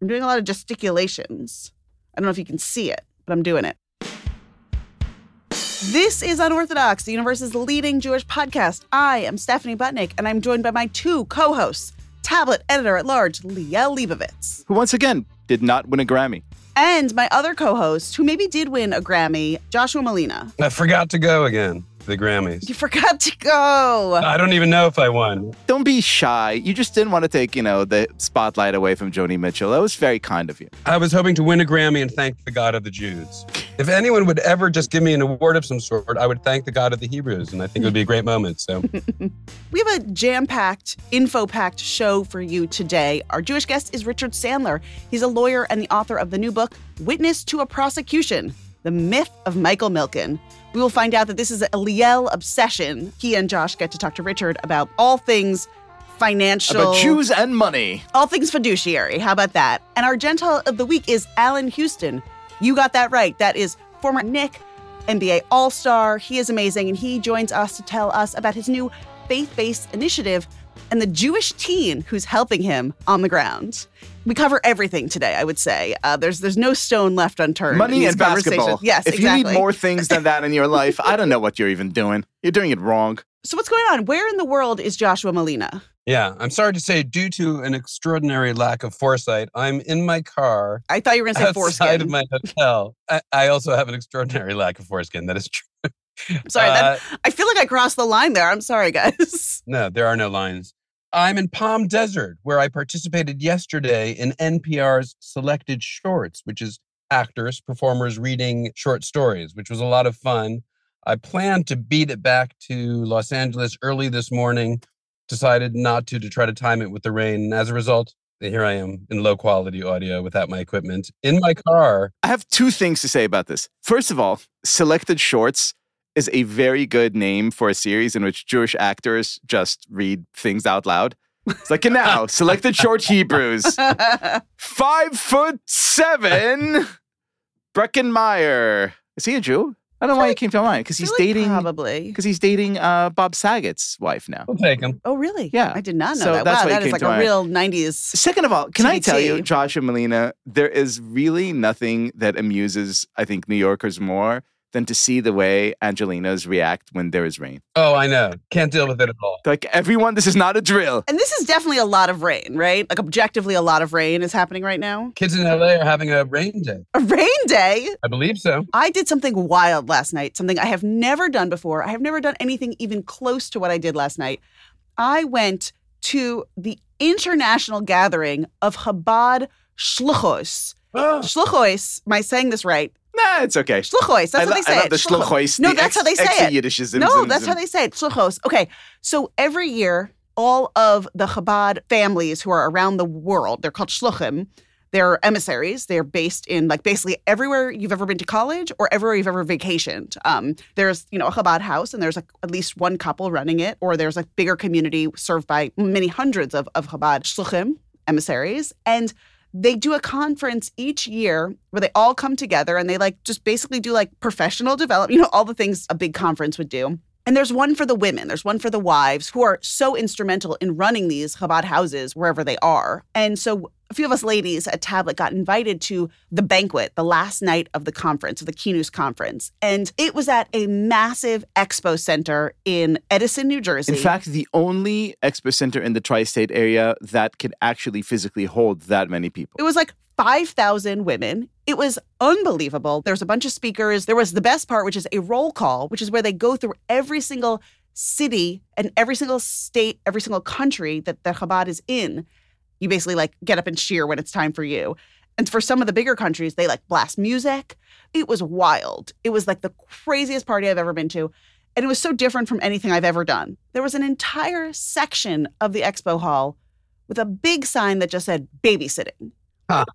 I'm doing a lot of gesticulations. I don't know if you can see it, but I'm doing it. This is Unorthodox, the universe's leading Jewish podcast. I am Stephanie Butnick, and I'm joined by my two co hosts, tablet editor at large, Liel Leibovitz, who once again did not win a Grammy. and my other co host, who maybe did win a Grammy, Joshua Molina. I forgot to go again. To The Grammys. You forgot to go. I don't even know if I won. Don't be shy. You just didn't want to take, you know, the spotlight away from Joni Mitchell. That was very kind of you. I was hoping to win a Grammy and thank the God of the Jews. If anyone would ever just give me an award of some sort, I would thank the God of the Hebrews, and I think it would be a great moment. So, We have a jam packed, info packed show for you today. Our Jewish guest is Richard Sandler. He's a lawyer and the author of the new book, Witness to a Prosecution The Myth of Michael Milken. We will find out that this is a Liel obsession. He and Josh get to talk to Richard about all things financial, About Jews and money. all things fiduciary. How about that? And our Gentile of the week is Allan Houston. You got that right. That is former Knick, NBA All Star. He is amazing, and he joins us to tell us about his new faith based initiative and the Jewish teen who's helping him on the ground. We cover everything today, I would say. Uh, there's there's no stone left unturned. in Money these and basketball. conversations. Yes, If exactly. you need more things than that in your life, I don't know what you're even doing. You're doing it wrong. so what's going on? Where in the world is Joshua Molina? yeah, I'm sorry to say, due to an extraordinary lack of foresight, I'm in my car I thought you were going to say outside foreskin. of my hotel. I, I also have an extraordinary lack of foreskin. That is true. Sorry, that, Uh, I feel like I crossed the line there. I'm sorry, guys. No, there are no lines. I'm in Palm Desert, where I participated yesterday in NPR's Selected Shorts, which is actors, performers reading short stories, which was a lot of fun. I planned to beat it back to Los Angeles early this morning, decided not to to try to time it with the rain. And as a result, here I am in low quality audio without my equipment in my car. I have two things to say about this. First of all, Selected Shorts is a very good name for a series in which Jewish actors just read things out loud. It's like, and now, Selected Short Hebrews. Five foot seven, Breckin Meyer. Is he a Jew? I don't know why he came to mind because he's feel like dating probably. because he's dating uh, Bob Saget's wife now. We'll take him. Oh, really? Yeah. I did not know So that. that's wow, that is like a mind. real 90s. Second of all, can I tell you, TBT. Joshua Molina, there is really nothing that amuses, I think, New Yorkers more than to see the way Angelenos react when there is rain. Oh, I know. Can't deal with it at all. Like, everyone, this is not a drill. And this is definitely a lot of rain, right? Like objectively, a lot of rain is happening right now. Kids in LA are having a rain day. A rain day. I believe so. I did something wild last night, something I have never done before. I have never done anything even close to what I did last night. I went to the international gathering of Chabad Shluchos. Oh, Shluchos, am I saying this right? Nah, it's okay. Shluchos, that's I, how they say I love it. the Shluchos. No, the that's how they say it. Yiddishisms No, that's how they say it. Shluchos. Okay. So every year, all of the Chabad families who are around the world, they're called shluchim. They're emissaries. They're based in like basically everywhere you've ever been to college or everywhere you've ever vacationed. Um, there's you know a Chabad house and there's like at least one couple running it, or there's a bigger community served by many hundreds of of Chabad shluchim emissaries, and they do a conference each year where they all come together and they like just basically do like professional development, you know, all the things a big conference would do. And there's one for the women, there's one for the wives who are so instrumental in running these Chabad houses wherever they are. And so a few of us ladies at Tablet got invited to the banquet, the last night of the conference, of the Kinus conference. And it was at a massive expo center in Edison, New Jersey. In fact, the only expo center in the tri state area that can actually physically hold that many people. It was like 5,000 women. It was unbelievable. There was a bunch of speakers. There was the best part, which is a roll call, which is where they go through every single city and every single state, every single country that, the Chabad is in. You basically like get up and cheer when it's time for you. And for some of the bigger countries, they like blast music. It was wild. It was like the craziest party I've ever been to. And it was so different from anything I've ever done. There was an entire section of the expo hall with a big sign that just said babysitting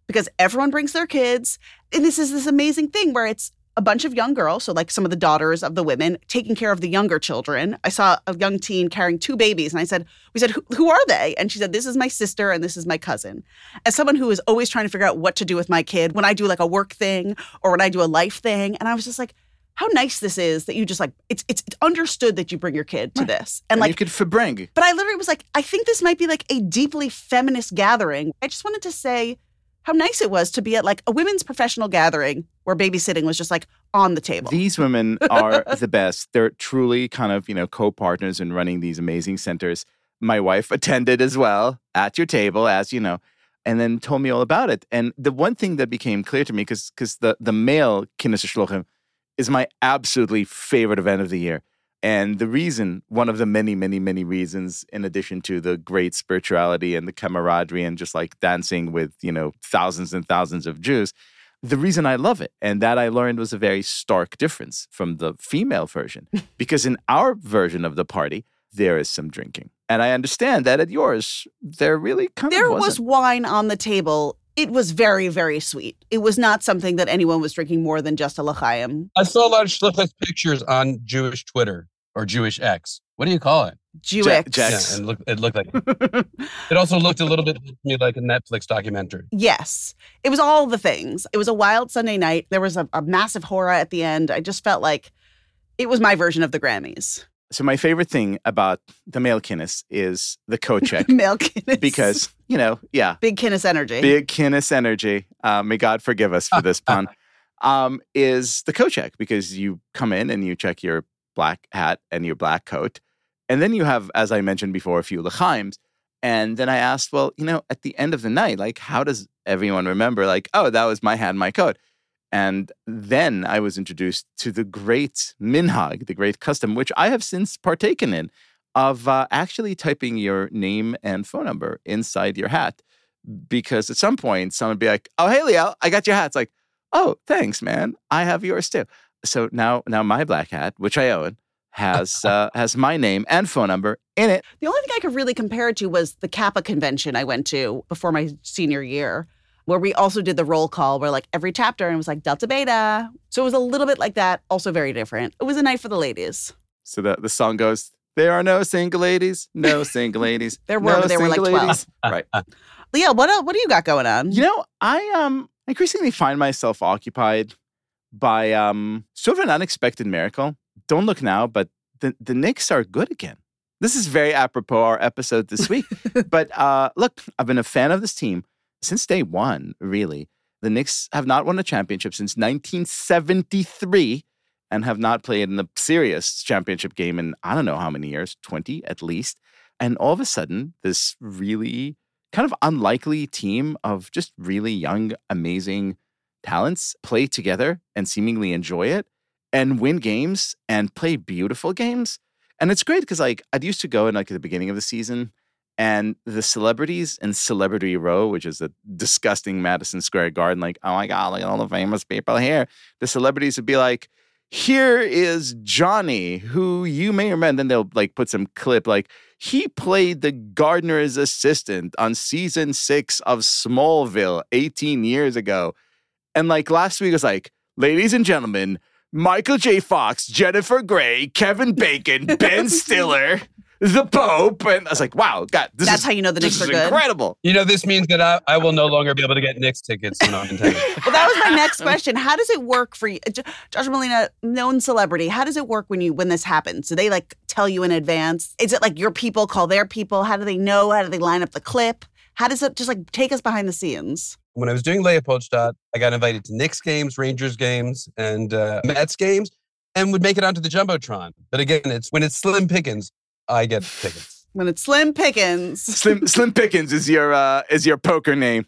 because everyone brings their kids. And this is this amazing thing where it's a bunch of young girls, so like some of the daughters of the women, taking care of the younger children. I saw a young teen carrying two babies, and I said, We said, Who, who are they? And she said, This is my sister and this is my cousin. As someone who is always trying to figure out what to do with my kid, when I do like a work thing or when I do a life thing, and I was just like, how nice this is that you just like it's it's, it's understood that you bring your kid to Right. this and And like you could verbring. but I literally was like, I think this might be like a deeply feminist gathering. I just wanted to say how nice it was to be at like a women's professional gathering where babysitting was just like on the table. These women are the best. They're truly kind of, you know, co-partners in running these amazing centers. My wife attended as well at your table, as you know, and then told me all about it. And the one thing that became clear to me, because because the the male Kinus Shluchim is my absolutely favorite event of the year. And the reason, one of the many, many, many reasons, in addition to the great spirituality and the camaraderie and just like dancing with, you know, thousands and thousands of Jews, the reason I love it, and that I learned was a very stark difference from the female version. because in our version of the party, there is some drinking. And I understand that at yours, there really kind there of was wasn't. wine on the table. It was very, very sweet. It was not something that anyone was drinking more than just a l'chaim. I saw a lot of Shlichus pictures on Jewish Twitter or Jewish X. What do you call it? Jewish. Ja- Yeah, X. and it looked, it looked like it also looked a little bit to me like a Netflix documentary. Yes, it was all the things. It was a wild Sunday night. There was a, a massive horror at the end. I just felt like it was my version of the Grammys. So my favorite thing about the male Kinus is the coat check. Male Guinness. because, you know, yeah, big Guinness energy. big Kinus energy. Uh, may God forgive us for this pun. Um, is the coat check because you come in and you check your black hat and your black coat, and then you have, as I mentioned before, a few lechaims. And then I asked, well, you know, at the end of the night, like, how does everyone remember? Like, oh, that was my hat my coat. And then I was introduced to the great minhag, the great custom, which I have since partaken in, of uh, actually typing your name and phone number inside your hat. Because at some point, someone would be like, "Oh, hey, Liel, I got your hat." It's like, "Oh, thanks, man. I have yours too." So now, now my black hat, which I own, has uh, has my name and phone number in it. The only thing I could really compare it to was the Kappa convention I went to before my senior year, where we also did the roll call where like every chapter and it was like Delta Beta. So it was a little bit like that, also very different. It was a night for the ladies. So the the song goes, "There are no single ladies, no single ladies." There were, no but they were like single 12. ladies." Right. Liel, what what do you got going on? You know, I um increasingly find myself occupied by um sort of an unexpected miracle. Don't look now, but the the Knicks are good again. This is very apropos our episode this week. but uh look, I've been a fan of this team since day one, really. The Knicks have not won a championship since 1973 and have not played in a serious championship game in I don't know how many years, 20 at least. And all of a sudden, this really kind of unlikely team of just really young, amazing talents play together and seemingly enjoy it and win games and play beautiful games. And it's great because like I'd used to go in like at the beginning of the season and the celebrities in Celebrity Row, which is a disgusting Madison Square Garden, like, oh my God, look at all the famous people here. The celebrities would be like, here is Johnny, who you may remember. And then they'll like put some clip like, he played the gardener's assistant on season six of Smallville 18 years ago. And like last week was like, ladies and gentlemen, Michael J. Fox, Jennifer Grey, Kevin Bacon, Ben Stiller, the Pope. And I was like, wow, God, this That's is, how you know the this Knicks are is good. incredible. You know, this means that I, I will no longer be able to get Knicks tickets. No, intended. Well, that was my next question. How does it work for you, J- Josh Molina, known celebrity? How does it work when you when this happens? Do they like tell you in advance? Is it like your people call their people? How do they know? How do they line up the clip? How does it just like take us behind the scenes? When I was doing Leopoldstadt, I got invited to Knicks games, Rangers games, and uh, Mets games, and would make it onto the jumbotron. But again, it's when it's slim pickings, I get tickets. When it's Slim Pickens. Slim Slim Pickens is your uh, is your poker name.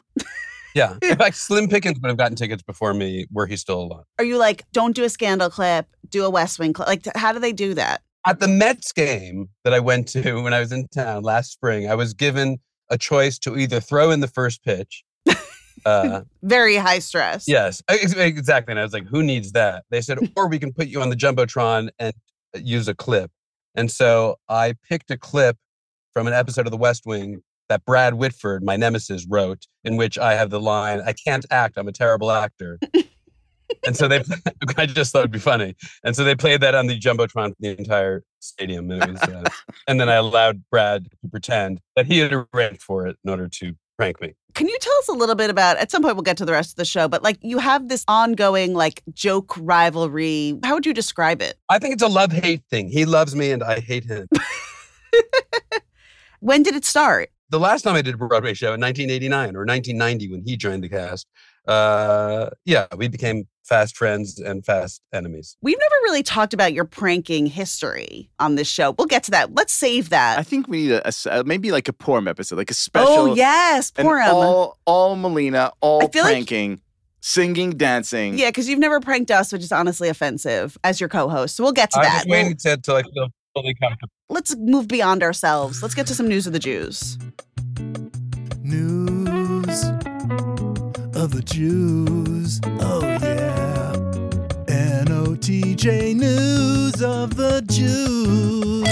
Yeah, in fact, Slim Pickens would have gotten tickets before me, were he still alive. Are you like, don't do a scandal clip, do a West Wing clip? Like, how do they do that? At the Mets game that I went to when I was in town last spring, I was given a choice to either throw in the first pitch. Uh, Very high stress. yes, exactly. And I was like, who needs that? They said, or we can put you on the Jumbotron and uh, use a clip. And so I picked a clip from an episode of The West Wing that Brad Whitford, my nemesis, wrote, in which I have the line, I can't act, I'm a terrible actor. and so they, I just thought it'd be funny. And so they played that on the Jumbotron for the entire stadium. And, it was, uh, and then I allowed Brad to pretend that he had arranged for it in order to prank me. Can you tell us a little bit about, at some point we'll get to the rest of the show, but like you have this ongoing like joke rivalry. How would you describe it? I think it's a love hate thing. He loves me and I hate him. When did it start? the last time I did a Broadway show in 1989 or 1990 when he joined the cast, uh, yeah, we became fast friends and fast enemies. We've never really talked about your pranking history on this show. We'll get to that. Let's save that. I think we need a, a s- uh, maybe like a Purim episode, like a special. oh yes, and Purim. all all Melina, all I feel like- pranking, singing, dancing. Yeah, because you've never pranked us, which is honestly offensive as your co-host. So we'll get to I that. was waiting to, to like feel fully comfortable. Let's move beyond ourselves. Let's get to some news of the Jews. News of the Jews. Oh, yeah. NOTJ News of the Jews.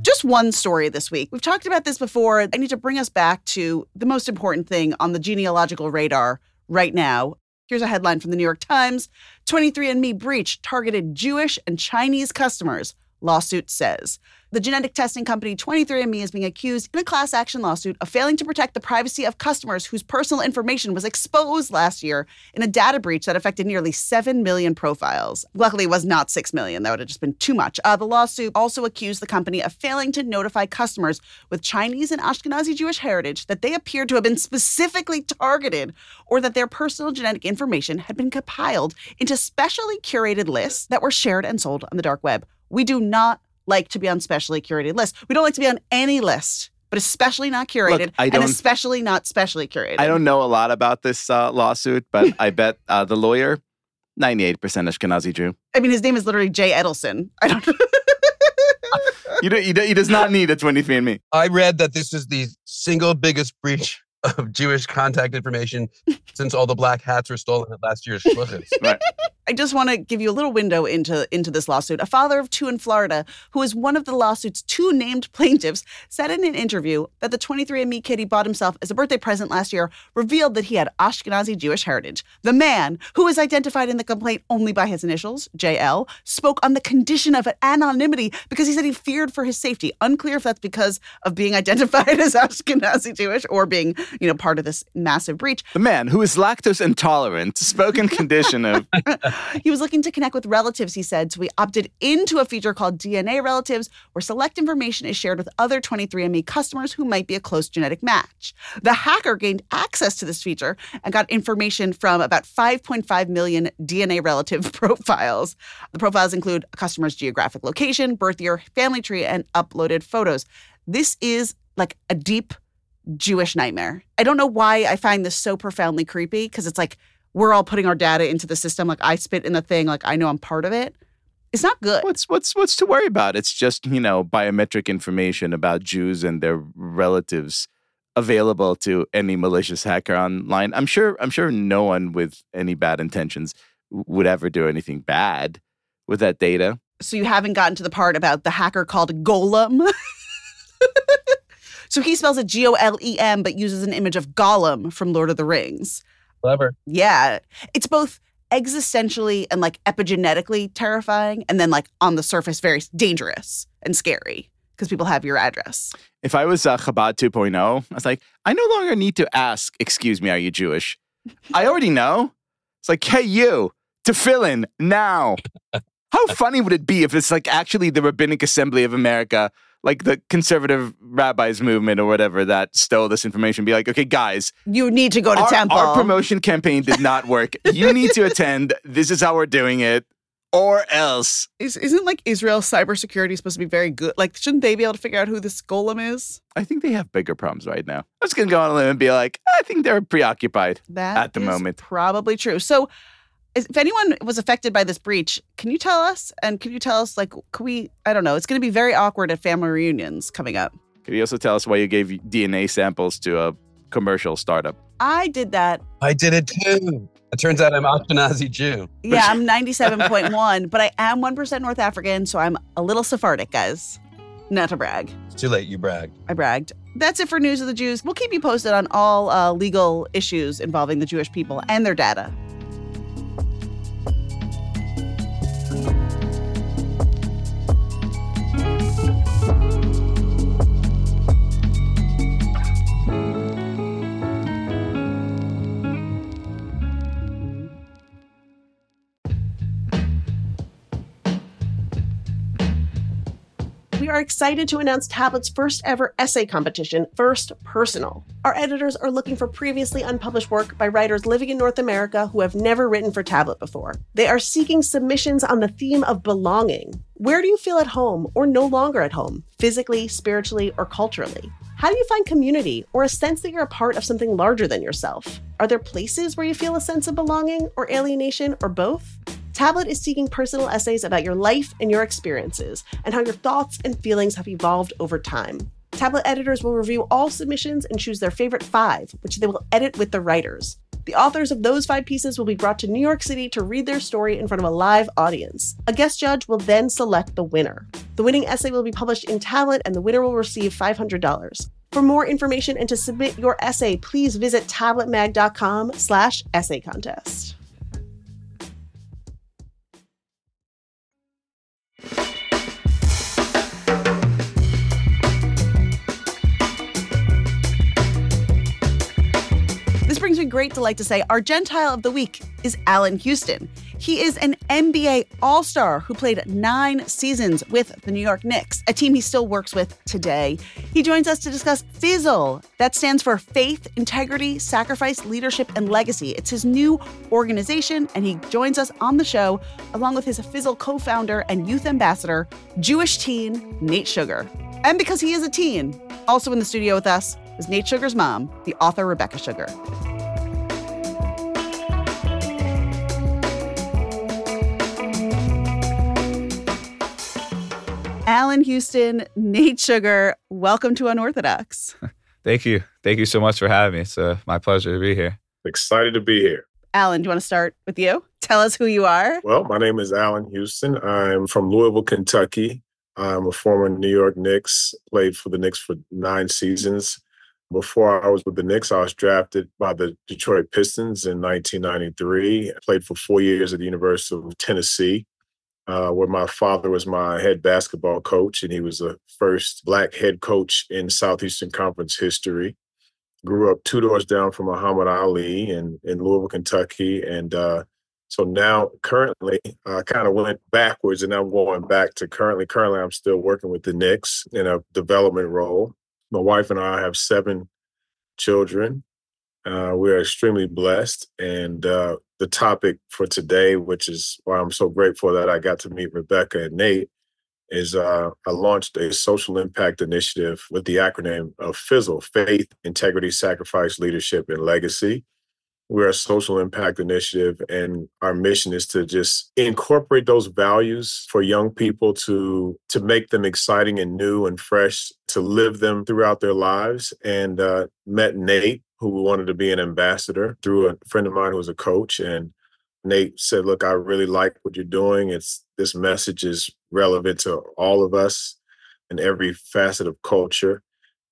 Just one story this week. We've talked about this before. I need to bring us back to the most important thing on the genealogical radar right now. Here's a headline from the New York Times 23andMe breach targeted Jewish and Chinese customers, lawsuit says. The genetic testing company 23andMe is being accused in a class action lawsuit of failing to protect the privacy of customers whose personal information was exposed last year in a data breach that affected nearly 7 million profiles. Luckily, it was not 6 million. That would have just been too much. Uh, the lawsuit also accused the company of failing to notify customers with Chinese and Ashkenazi Jewish heritage that they appeared to have been specifically targeted or that their personal genetic information had been compiled into specially curated lists that were shared and sold on the dark web. We do not like to be on specially curated lists. We don't like to be on any list, but especially not curated I and don't- especially not specially curated. I don't know a lot about this uh, lawsuit, but I bet uh, the lawyer, ninety-eight percent Ashkenazi Jew. I mean, his name is literally Jay Edelson. I don't. You do, he, do- he does not need a 23andMe. I read that this is the single biggest breach of Jewish contact information since all the black hats were stolen at last year's Shluchos. I just want to give you a little window into into this lawsuit. A father of two in Florida, who is one of the lawsuit's two named plaintiffs, said in an interview that the 23andMe kit he bought himself as a birthday present last year revealed that he had Ashkenazi Jewish heritage. The man, who is identified in the complaint only by his initials, JL, spoke on the condition of anonymity because he said he feared for his safety. Unclear if that's because of being identified as Ashkenazi Jewish or being, you know, part of this massive breach. The man who is lactose intolerant spoke in condition of He was looking to connect with relatives, he said, so he opted into a feature called DNA Relatives, where select information is shared with other 23andMe customers who might be a close genetic match. The hacker gained access to this feature and got information from about 5.5 million DNA relative profiles. The profiles include a customer's geographic location, birth year, family tree, and uploaded photos. This is like a deep Jewish nightmare. I don't know why I find this so profoundly creepy because it's like we're all putting our data into the system. Like I spit in the thing, like I know I'm part of it. It's not good. what's what's what's to worry about? It's just you know biometric information about Jews and their relatives available to any malicious hacker online. I'm sure I'm sure no one with any bad intentions would ever do anything bad with that data. So you haven't gotten to the part about the hacker called Golem. so he spells it G O L E M, but uses an image of Gollum from Lord of the Rings. Clever. Yeah. It's both existentially and like epigenetically terrifying, and then like on the surface, very dangerous and scary because people have your address. If I was uh, Chabad 2.0, I was like, I no longer need to ask, excuse me, are you Jewish? I already know. It's like, hey, you, to fill in now. How funny would it be if it's like actually the Rabbinic Assembly of America, like the conservative rabbis movement or whatever that stole this information, be like, okay, guys, You need to go to our, temple. our promotion campaign did not work. you need to attend. This is how we're doing it, or else. Is, isn't like Israel's cybersecurity supposed to be very good? Like, shouldn't they be able to figure out who this golem is? I think they have bigger problems right now. I was going to go on a limb and be like, I think they're preoccupied. That At the moment. probably true. So, if anyone was affected by this breach, can you tell us? And can you tell us, like, can we? I don't know. It's going to be very awkward at family reunions coming up. Can you also tell us why you gave DNA samples to a commercial startup? I did that. I did it too. It turns out I'm Ashkenazi Jew. Yeah, I'm 97.1, but I am 1% North African, so I'm a little Sephardic, guys. Not to brag. It's too late. You bragged. I bragged. That's it for News of the Jews. We'll keep you posted on all uh, legal issues involving the Jewish people and their data. We are excited to announce Tablet's first ever essay competition, First Personal. Our editors are looking for previously unpublished work by writers living in North America who have never written for Tablet before. They are seeking submissions on the theme of belonging. Where do you feel at home or no longer at home, physically, spiritually, or culturally? How do you find community or a sense that you're a part of something larger than yourself? Are there places where you feel a sense of belonging or alienation or both? Tablet is seeking personal essays about your life and your experiences and how your thoughts and feelings have evolved over time. Tablet editors will review all submissions and choose their favorite five, which they will edit with the writers. The authors of those five pieces will be brought to New York City to read their story in front of a live audience. A guest judge will then select the winner. The winning essay will be published in Tablet, and the winner will receive $500. For more information and to submit your essay, please visit tabletmag.com slash essay contest. Great delight to say our Gentile of the week is Allan Houston. He is an NBA All Star who played nine seasons with the New York Knicks, a team he still works with today. He joins us to discuss FISLL. That stands for Faith, Integrity, Sacrifice, Leadership, and Legacy. It's his new organization, and he joins us on the show along with his FISLL co founder and youth ambassador, Jewish teen Nate Sugar. And because he is a teen, also in the studio with us is Nate Sugar's mom, the author Rebecca Sugar. Allan Houston, Nate Sugar, welcome to Unorthodox. Thank you. Thank you so much for having me. It's uh, my pleasure to be here. Excited to be here. Allan, do you want to start with you? Tell us who you are. Well, my name is Allan Houston. I'm from Louisville, Kentucky. I'm a former New York Knicks, played for the Knicks for nine seasons. Before I was with the Knicks, I was drafted by the Detroit Pistons in 1993. I played for four years at the University of Tennessee, uh, where my father was my head basketball coach, and he was the first Black head coach in Southeastern Conference history. Grew up two doors down from Muhammad Ali in, in Louisville, Kentucky. And uh, so now, currently, I kind of went backwards and I'm going back to currently. Currently, I'm still working with the Knicks in a development role. My wife and I have seven children. Uh, we're extremely blessed. And uh, the topic for today, which is why I'm so grateful that I got to meet Rebecca and Nate, is uh, I launched a social impact initiative with the acronym of FISLL Faith, Integrity, Sacrifice, Leadership, and Legacy. We're a social impact initiative, and our mission is to just incorporate those values for young people to to make them exciting and new and fresh, to live them throughout their lives. And uh, met Nate, who wanted to be an ambassador, through a friend of mine who was a coach, and Nate said, "Look, I really like what you're doing. It's this message is relevant to all of us in every facet of culture,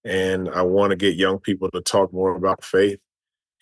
and I want to get young people to talk more about faith."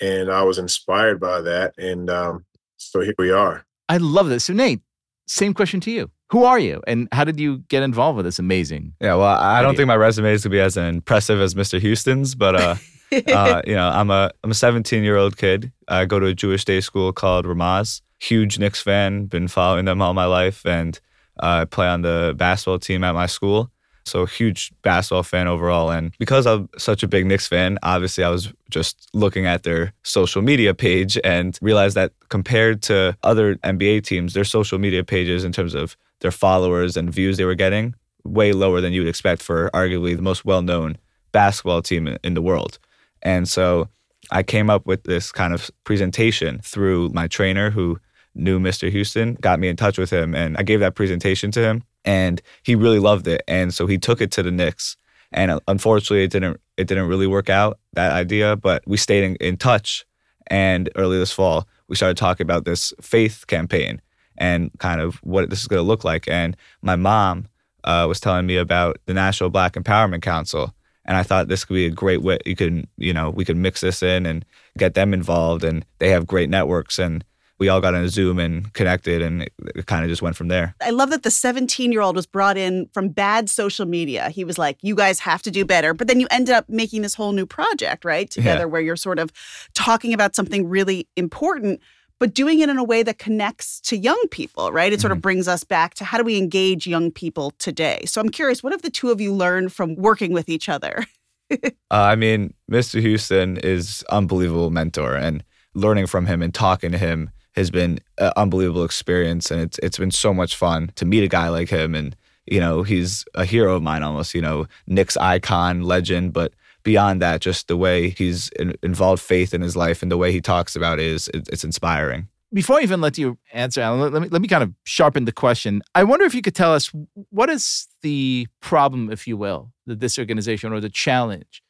And I was inspired by that, and um, so here we are. I love this. So, Nate, same question to you. Who are you, and how did you get involved with this amazing? Yeah, well, I don't think my resume is gonna be as impressive as Mr. Houston's, but uh, uh, you know, I'm a I'm a 17 year old kid. I go to a Jewish day school called Ramaz. Huge Knicks fan. Been following them all my life, and uh, I play on the basketball team at my school. So huge basketball fan overall. And because I'm such a big Knicks fan, obviously I was just looking at their social media page and realized that compared to other NBA teams, their social media pages in terms of their followers and views they were getting, way lower than you would expect for arguably the most well-known basketball team in the world. And so I came up with this kind of presentation through my trainer who knew Mr. Houston, got me in touch with him, and I gave that presentation to him, and he really loved it. And so he took it to the Knicks. And uh, unfortunately, it didn't it didn't really work out that idea, but we stayed in, in touch. And early this fall, we started talking about this faith campaign and kind of what this is going to look like. And my mom uh, was telling me about the National Black Empowerment Council, and I thought this could be a great way. You can, you know, we could mix this in and get them involved, and they have great networks, and we all got on a Zoom and connected, and it, it kind of just went from there. I love that the 17 year old was brought in from bad social media. He was like, you guys have to do better. But then you ended up making this whole new project, right? Together, Yeah. where you're sort of talking about something really important. But doing it in a way that connects to young people, right? It sort of brings us back to how do we engage young people today? So I'm curious, what have the two of you learned from working with each other? Uh, I mean, Mr. Houston is unbelievable mentor, and learning from him and talking to him has been an unbelievable experience, and it's it's been so much fun to meet a guy like him, and you know he's a hero of mine almost, you know Knick's icon, legend, but beyond that, just the way he's in, involved faith in his life and the way he talks about it is it, it's inspiring. Before I even let you answer, Allan, let me let me kind of sharpen the question. I wonder if you could tell us what is the problem, if you will, that this organization or the challenge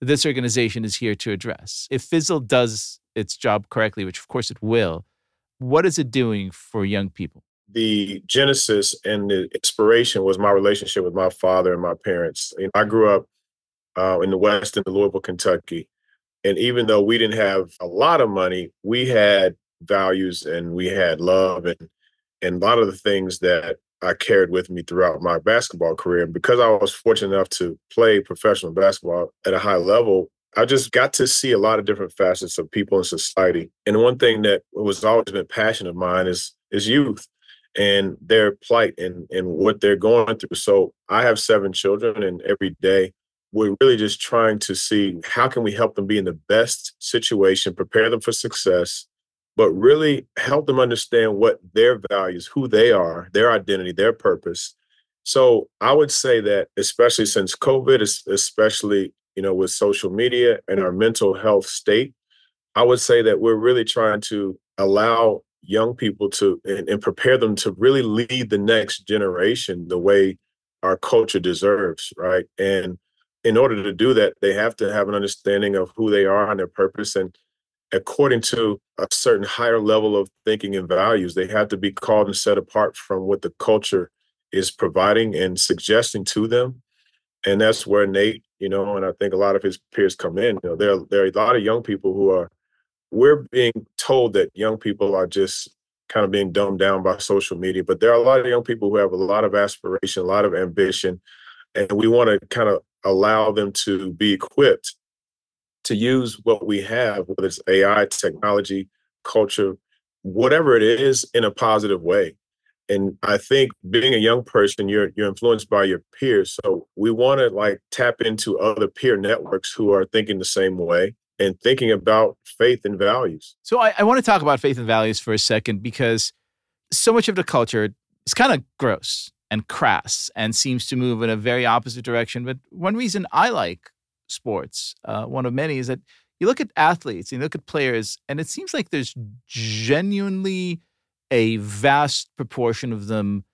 that this organization is here to address. If FISLL does its job correctly, which of course it will, what is it doing for young people? the genesis and the inspiration was my relationship with my father and my parents. You know, I grew up uh, in the West in Louisville, Kentucky. And even though we didn't have a lot of money, we had values and we had love and and a lot of the things that I carried with me throughout my basketball career. And because I was fortunate enough to play professional basketball at a high level, I just got to see a lot of different facets of people in society. And one thing that was always been passion of mine is is youth and their plight and and what they're going through. So I have seven children, and every day we're really just trying to see how can we help them be in the best situation, prepare them for success, but really help them understand what their values, who they are, their identity, their purpose. So I would say that especially since COVID, especially you know with social media and our mental health state, I would say that we're really trying to allow young people to and, and prepare them to really lead the next generation the way our culture deserves, right? And in order to do that, they have to have an understanding of who they are and their purpose. And according to a certain higher level of thinking and values, they have to be called and set apart from what the culture is providing and suggesting to them. And that's where Nate, you know, and I think a lot of his peers come in. You know, there, there are a lot of young people who are, we're being told that young people are just kind of being dumbed down by social media, but there are a lot of young people who have a lot of aspiration, a lot of ambition, and we want to kind of allow them to be equipped to use what we have, whether it's AI, technology, culture, whatever it is, in a positive way. And I think being a young person, you're you're influenced by your peers. So we want to like tap into other peer networks who are thinking the same way and thinking about faith and values. So I, I want to talk about faith and values for a second because so much of the culture is kind of gross and crass and seems to move in a very opposite direction. But one reason I like sports, uh, one of many, is that you look at athletes, you look at players, and it seems like there's genuinely a vast proportion of them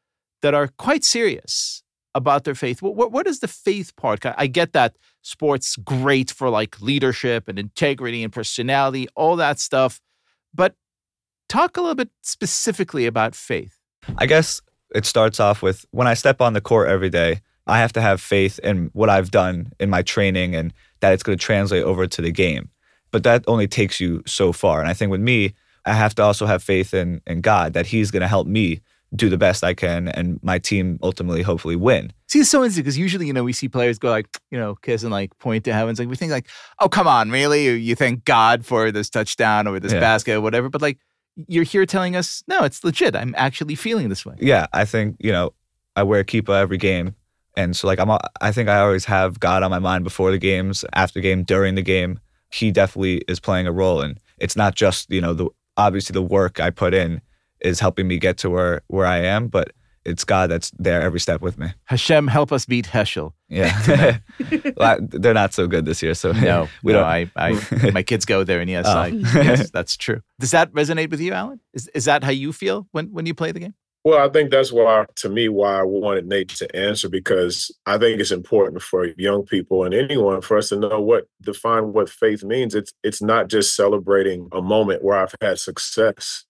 that are quite serious about their faith. What, what, what is the faith part? I get that sports great for like leadership and integrity and personality, all that stuff. But talk a little bit specifically about faith. I guess it starts off with when I step on the court every day, I have to have faith in what I've done in my training and that it's going to translate over to the game. But that only takes you so far. And I think with me, I have to also have faith in, in God that He's going to help me do the best I can and my team ultimately hopefully win. See, it's so interesting because usually, you know, we see players go like, you know, kiss and like point to heavens. Like we think like, oh, come on, really? You thank God for this touchdown or this yeah. basket or whatever. But like you're here telling us, no, it's legit. I'm actually feeling this way. Yeah, I think you know, I wear kippah every game, and so like I'm, I think I always have God on my mind before the games, after the game, during the game. He definitely is playing a role, and it's not just you know the obviously the work I put in is helping me get to where where I am, but it's God that's there every step with me. Hashem, help us beat Heschel. Yeah, well, they're not so good this year. So no, we no, don't. I, I, my kids go there, and yes, oh. I, yes, that's true. Does that resonate with you, Allan? Is is that how you feel when when you play the game? Well, I think that's why, to me, why I wanted Nate to answer because I think it's important for young people and anyone for us to know what define what faith means. It's it's not just celebrating a moment where I've had success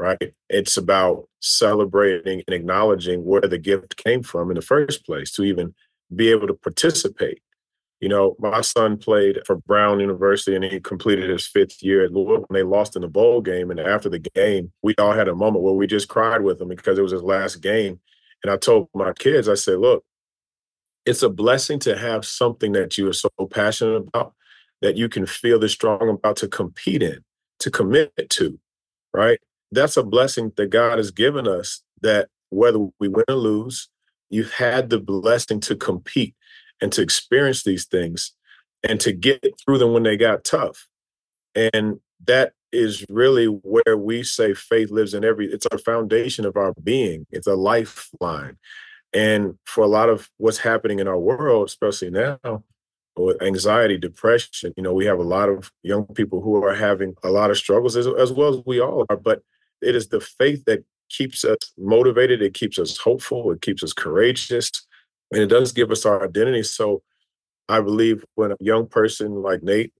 right? It's about celebrating and acknowledging where the gift came from in the first place to even be able to participate. You know, my son played for Brown University and he completed his fifth year at Louisville and they lost in the bowl game. And after the game, we all had a moment where we just cried with him because it was his last game. And I told my kids, I said, look, it's a blessing to have something that you are so passionate about that you can feel the strong about to compete in, to commit to right? That's a blessing that God has given us that whether we win or lose, you've had the blessing to compete and to experience these things and to get through them when they got tough. And that is really where we say faith lives in every it's our foundation of our being. It's a lifeline. And for a lot of what's happening in our world, especially now, with anxiety, depression, you know, we have a lot of young people who are having a lot of struggles as, as well as we all are. But it is the faith that keeps us motivated, it keeps us hopeful, it keeps us courageous, and it does give us our identity. So I believe when a young person like Nate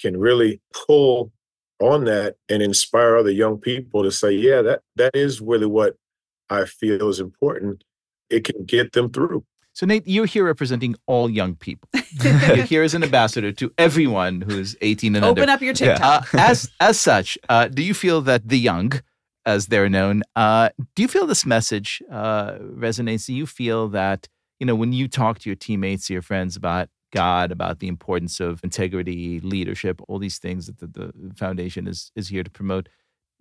can really pull on that and inspire other young people to say, yeah, that that is really what I feel is important. It can get them through. So, Nate, you're here representing all young people. you're here as an ambassador to everyone who's 18 and Open under. up your TikTok. Uh, as as such, uh, do you feel that the young, as they're known, uh, do you feel this message uh, resonates? Do you feel that you know when you talk to your teammates, your friends about God, about the importance of integrity, leadership, all these things that the, the foundation is is here to promote?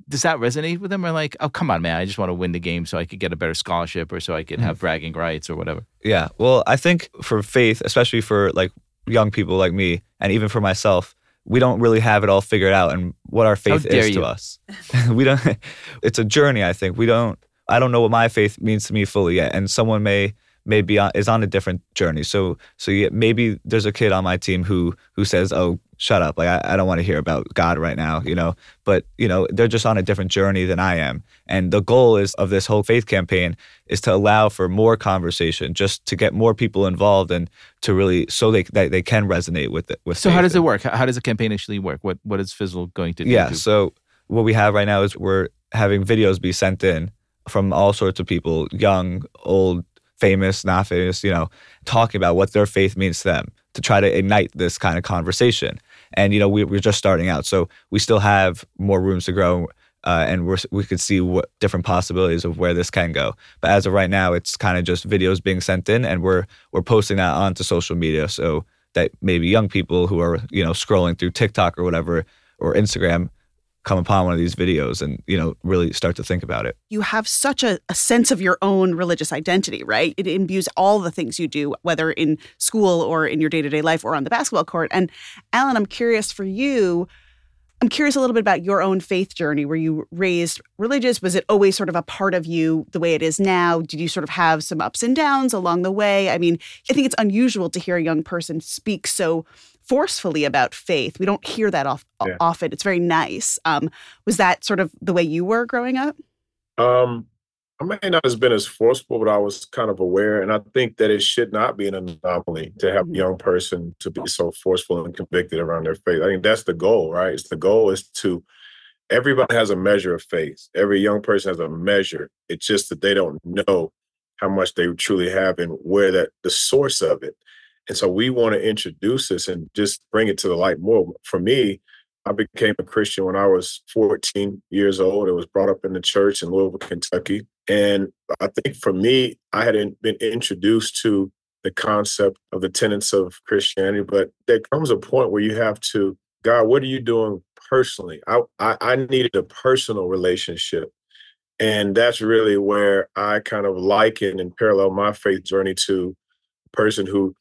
Does that resonate with them? Or like, oh come on, man, I just want to win the game so I could get a better scholarship or so I could have bragging rights or whatever. Yeah. Well, I think for faith, especially for like young people like me, and even for myself, we don't really have it all figured out and what our faith is you. to us. we don't. It's a journey. I think we don't. I don't know what my faith means to me fully yet, and someone may may be on, is on a different journey. So so yeah, maybe there's a kid on my team who who says, "Oh, shut up! Like I, I don't want to hear about God right now," you know. But you know, they're just on a different journey than I am. And the goal is of this whole faith campaign is to allow for more conversation, just to get more people involved and to really so they that they can resonate with it. With So how does it work? How how does the campaign actually work? What what is FISLL going to do? Yeah. So what we have right now is we're having videos be sent in from all sorts of people, young, old, famous, not famous, you know, talking about what their faith means to them to try to ignite this kind of conversation. And you know, we, we're just starting out, so we still have more rooms to grow. Uh, and we're, we could see what different possibilities of where this can go. But as of right now, it's kind of just videos being sent in, and we're we're posting that onto social media so that maybe young people who are you know scrolling through TikTok or whatever or Instagram come upon one of these videos and you know really start to think about it. you have such a, a sense of your own religious identity, right? It imbues all the things you do, whether in school or in your day to day life or on the basketball court. And Allan, I'm curious for you. I'm curious a little bit about your own faith journey. Were you raised religious? Was it always sort of a part of you the way it is now? Did you sort of have some ups and downs along the way? I mean, I think it's unusual to hear a young person speak so forcefully about faith. We don't hear that off, Yeah. often. It's very nice. Um, was that sort of the way you were growing up? Um, I may not have been as forceful, but I was kind of aware, and I think that it should not be an anomaly to have Mhm. a young person to be so forceful and convicted around their faith. I think that's the goal, right? It's the goal is to everybody has a measure of faith. Every young person has a measure. It's just that they don't know how much they truly have and where that the source of it. And so we want to introduce this and just bring it to the light more. For me, I became a Christian when I was 14 years old. I was brought up in the church in Louisville, Kentucky. And I think for me, I hadn't been introduced to the concept of the tenets of Christianity, but there comes a point where you have to, God, what are you doing personally? I, I, I needed a personal relationship. And that's really where I kind of liken and parallel my faith journey to a person who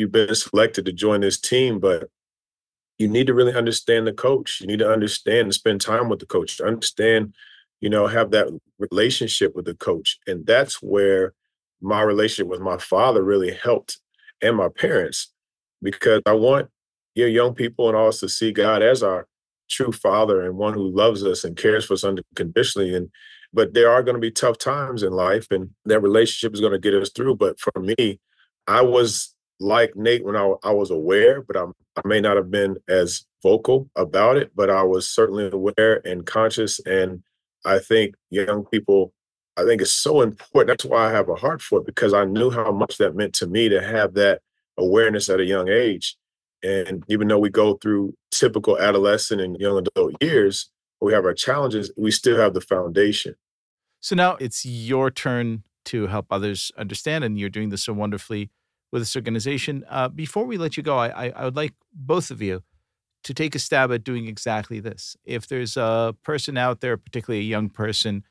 you've been selected to join this team, but you need to really understand the coach. You need to understand and spend time with the coach. Understand, you know, have that relationship with the coach. And that's where my relationship with my father really helped and my parents because I want your young people and us to see God as our true father and one who loves us and cares for us unconditionally. And but there are going to be tough times in life and that relationship is going to get us through. But for me, I was like Nate when I, I was aware, but I'm, I may not have been as vocal about it, but I was certainly aware and conscious. And I think young people, I think it's so important. That's why I have a heart for it because I knew how much that meant to me to have that awareness at a young age. And even though we go through typical adolescent and young adult years, we have our challenges, we still have the foundation. So now it's your turn to help others understand, and you're doing this so wonderfully with this organization. Uh, before we let you go, I, I, I would like both of you to take a stab at doing exactly this. If there's a person out there, particularly a young person,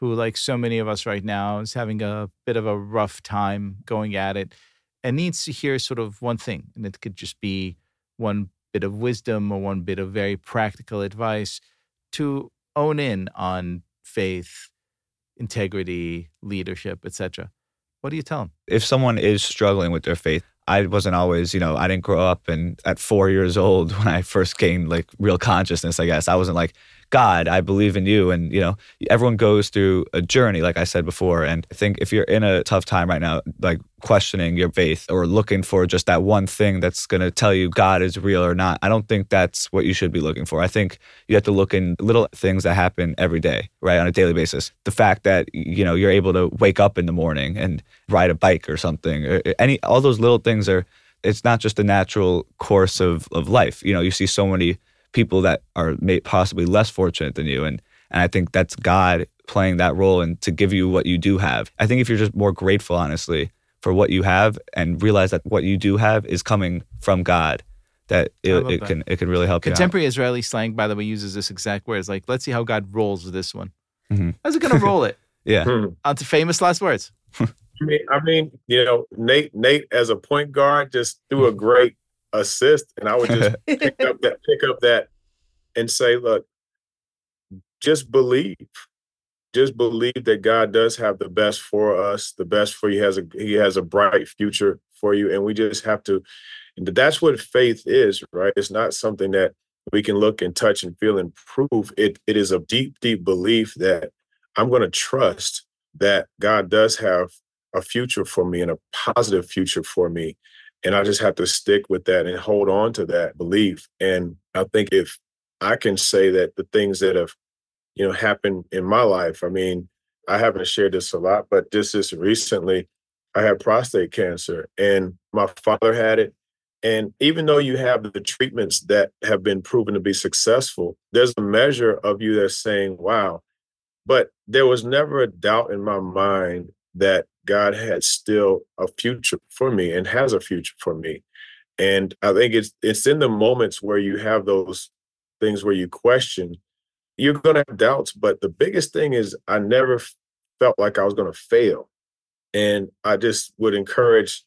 who, like so many of us right now, is having a bit of a rough time going at it and needs to hear sort of one thing, and it could just be one bit of wisdom or one bit of very practical advice to own in on faith, integrity, leadership, etc. What do you tell them? If someone is struggling with their faith, I wasn't always, you know, I didn't grow up and at four years old when I first gained like real consciousness, I guess. I wasn't like, God, I believe in you. And, you know, everyone goes through a journey, like I said before. And I think if you're in a tough time right now, like questioning your faith or looking for just that one thing that's going to tell you God is real or not, I don't think that's what you should be looking for. I think you have to look in little things that happen every day, right, on a daily basis. The fact that, you know, you're able to wake up in the morning and ride a bike or something, or uh, any, all those little things are, it's not just a natural course of, of life. You know, you see so many people that are may, possibly less fortunate than you. And, and I think that's God playing that role and to give you what you do have. I think if you're just more grateful, honestly, for what you have and realize that what you do have is coming from God, that it, it that. can it can really help Contemporary Israeli slang, by the way, uses this exact word. It's like, let's see how God rolls with this one. Mhm. How's it going to roll it? Yeah. Hmm. On to famous last words. I mean, I mean, you know, Nate, Nate as a point guard just threw a great assist, and I would just pick up that, pick up that, and say, look, just believe, just believe that God does have the best for us, the best for you. He has a He has a bright future for you, and we just have to. That's what faith is, right? It's not something that we can look and touch and feel and prove. It it is a deep, deep belief that I'm going to trust that God does have a future for me and a positive future for me. And I just have to stick with that and hold on to that belief. And I think if I can say that the things that have, you know, happened in my life, I mean, I haven't shared this a lot, but just this recently, I had prostate cancer and my father had it. And even though you have the treatments that have been proven to be successful, there's a measure of you that's saying, wow. But there was never a doubt in my mind that God had still a future for me and has a future for me. And I think it's it's in the moments where you have those things where you question, you're gonna have doubts. But the biggest thing is I never felt like I was gonna fail. And I just would encourage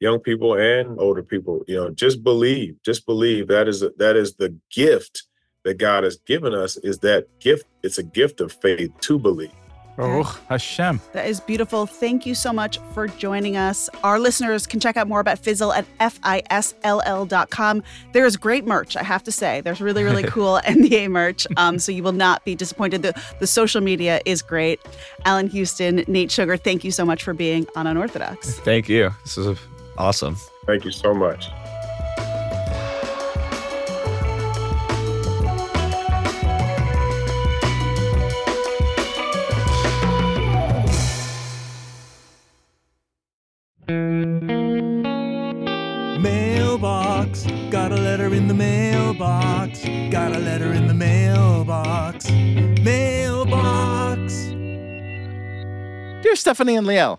young people and older people, you know, just believe, just believe that is that is the gift that God has given us is that gift. It's a gift of faith to believe. Baruch Hashem. That is beautiful. Thank you so much for joining us. Our listeners can check out more about FISLL at F-I-S-L-L.com. There is great merch, I have to say. There's really, really cool NBA merch. Um, so you will not be disappointed. The, the social media is great. Allan Houston, Nate Sugar, thank you so much for being on Unorthodox. Thank you. This is awesome. Thank you so much. Mailbox. Got a letter in the mailbox. Mailbox. Dear Stephanie and Liel,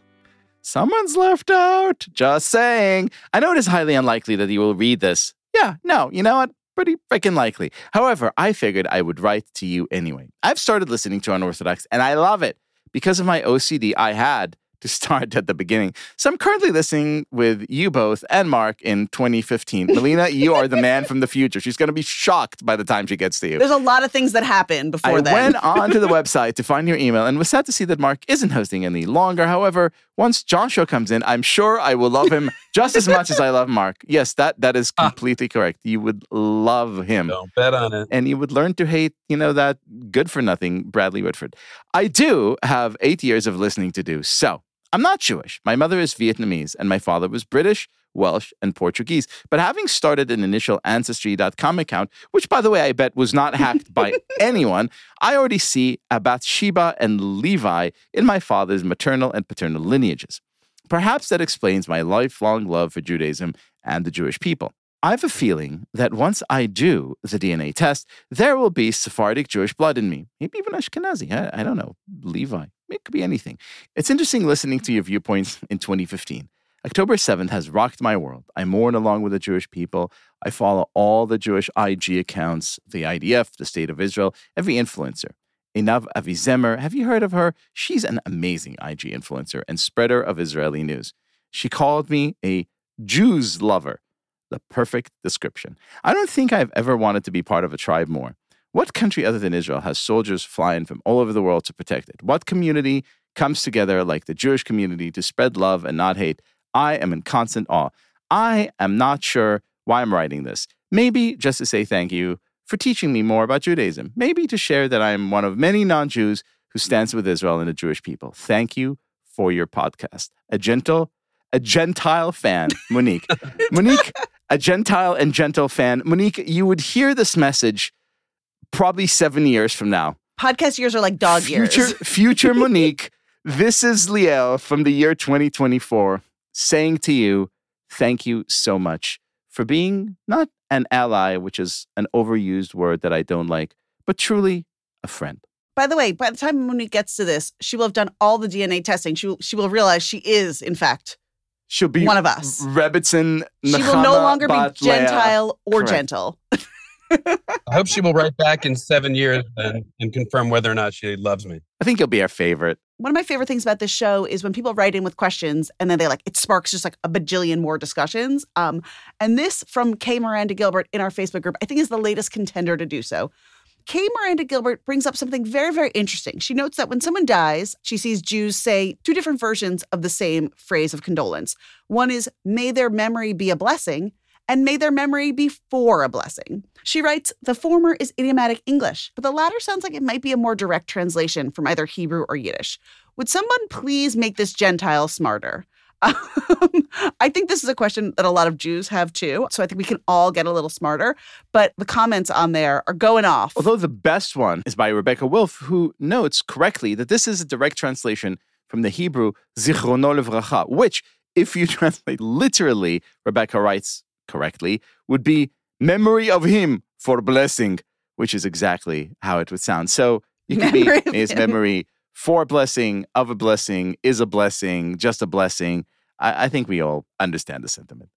someone's left out. Just saying. I know it is highly unlikely that you will read this. Yeah, no, you know what? Pretty freaking likely. However, I figured I would write to you anyway. I've started listening to Unorthodox and I love it. Because of my OCD, I had to start at the beginning. So I'm currently listening with you both and Mark in 2015. Malina, you are the man from the future. She's going to be shocked by the time she gets to you. There's a lot of things that happen before that. I then. went onto the website to find your email and was sad to see that Mark isn't hosting any longer. However, once Joshua comes in, I'm sure I will love him just as much as I love Mark. Yes, that that is ah. completely correct. You would love him. Don't bet on it. And you would learn to hate, you know, that good for nothing Bradley Whitford. I do have eight years of listening to do. So I'm not Jewish. My mother is Vietnamese and my father was British, Welsh, and Portuguese. But having started an initial Ancestry.com account, which by the way I bet was not hacked by anyone, I already see a Bathsheba and Levi in my father's maternal and paternal lineages. Perhaps that explains my lifelong love for Judaism and the Jewish people. I have a feeling that once I do the DNA test, there will be Sephardic Jewish blood in me, maybe even Ashkenazi. I, I don't know, Levi. It could be anything. It's interesting listening to your viewpoints in 2015. October 7th has rocked my world. I mourn along with the Jewish people. I follow all the Jewish IG accounts, the IDF, the State of Israel, every influencer. Einav Avizemer, have you heard of her? She's an amazing IG influencer and spreader of Israeli news. She called me a Jews lover. The perfect description. I don't think I've ever wanted to be part of a tribe more. What country other than Israel has soldiers flying from all over the world to protect it? What community comes together like the Jewish community to spread love and not hate? I am in constant awe. I am not sure why I'm writing this. Maybe just to say thank you for teaching me more about Judaism. Maybe to share that I am one of many non Jews who stands with Israel and the Jewish people. Thank you for your podcast. A gentle, a Gentile fan, Monique. Monique, a Gentile and gentle fan. Monique, you would hear this message probably seven years from now. Podcast years are like dog future, years. Future Monique, this is Liel from the year 2024 saying to you, thank you so much for being not an ally, which is an overused word that I don't like, but truly a friend. By the way, by the time Monique gets to this, she will have done all the DNA testing. She will, she will realize she is, in fact, She'll be one of us. Rebbetzin. She will no longer be Bat. Gentile or Correct. gentle. I hope she will write back in seven years and, and confirm whether or not she loves me. I think you'll be our favorite. One of my favorite things about this show is when people write in with questions and then they like it sparks just like a bajillion more discussions. Um, and this from Kay Miranda Gilbert in our Facebook group, I think is the latest contender to do so. Kay Miranda Gilbert brings up something very, very interesting. She notes that when someone dies, she sees Jews say two different versions of the same phrase of condolence. One is, may their memory be a blessing, and may their memory be for a blessing. She writes, the former is idiomatic English, but the latter sounds like it might be a more direct translation from either Hebrew or Yiddish. Would someone please make this Gentile smarter? Um, I think this is a question that a lot of Jews have too. So I think we can all get a little smarter. But the comments on there are going off. Although the best one is by Rebecca Wolf, who notes correctly that this is a direct translation from the Hebrew Zichrono Levracha, which, if you translate literally, Rebecca writes correctly, would be memory of him for blessing, which is exactly how it would sound. So you could be Memory his memory for blessing, of a blessing, is a blessing, just a blessing. I, I think we all understand the sentiment.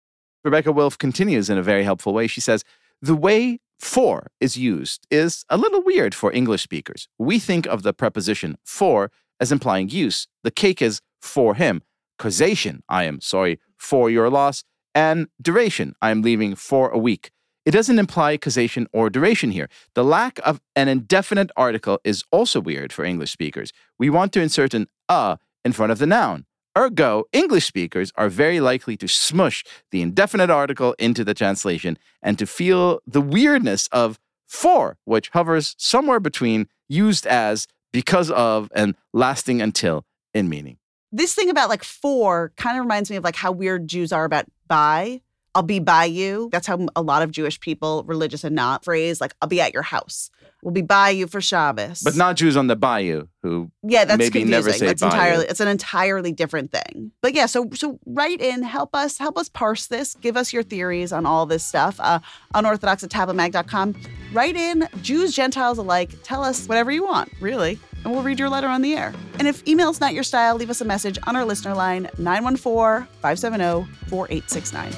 Rebecca Wilf continues in a very helpful way. She says, The way for is used is a little weird for English speakers. We think of the preposition for as implying use. The cake is for him. Causation, I am sorry for your loss. And duration, I am leaving for a week. It doesn't imply causation or duration here. The lack of an indefinite article is also weird for English speakers. We want to insert an a in front of the noun. Ergo, English speakers are very likely to smush the indefinite article into the translation and to feel the weirdness of for, which hovers somewhere between used as, because of, and lasting until in meaning. this thing about like for kind of reminds me of like how weird Jews are about by. I'll be by you. That's how a lot of Jewish people, religious and not, phrase like I'll be at your house. We'll be by you for Shabbos. But not Jews on the bayou who yeah, that's maybe confusing. never say that's bayou. entirely it's an entirely different thing. But yeah, so so write in, help us, help us parse this, give us your theories on all this stuff. Uh, unorthodox at tabletmag.com. Write in, Jews, Gentiles alike. Tell us whatever you want, really. And we'll read your letter on the air. And if email's not your style, leave us a message on our listener line, 914 570 4869.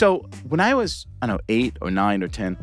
So when I was, I don't know, eight or nine or 10,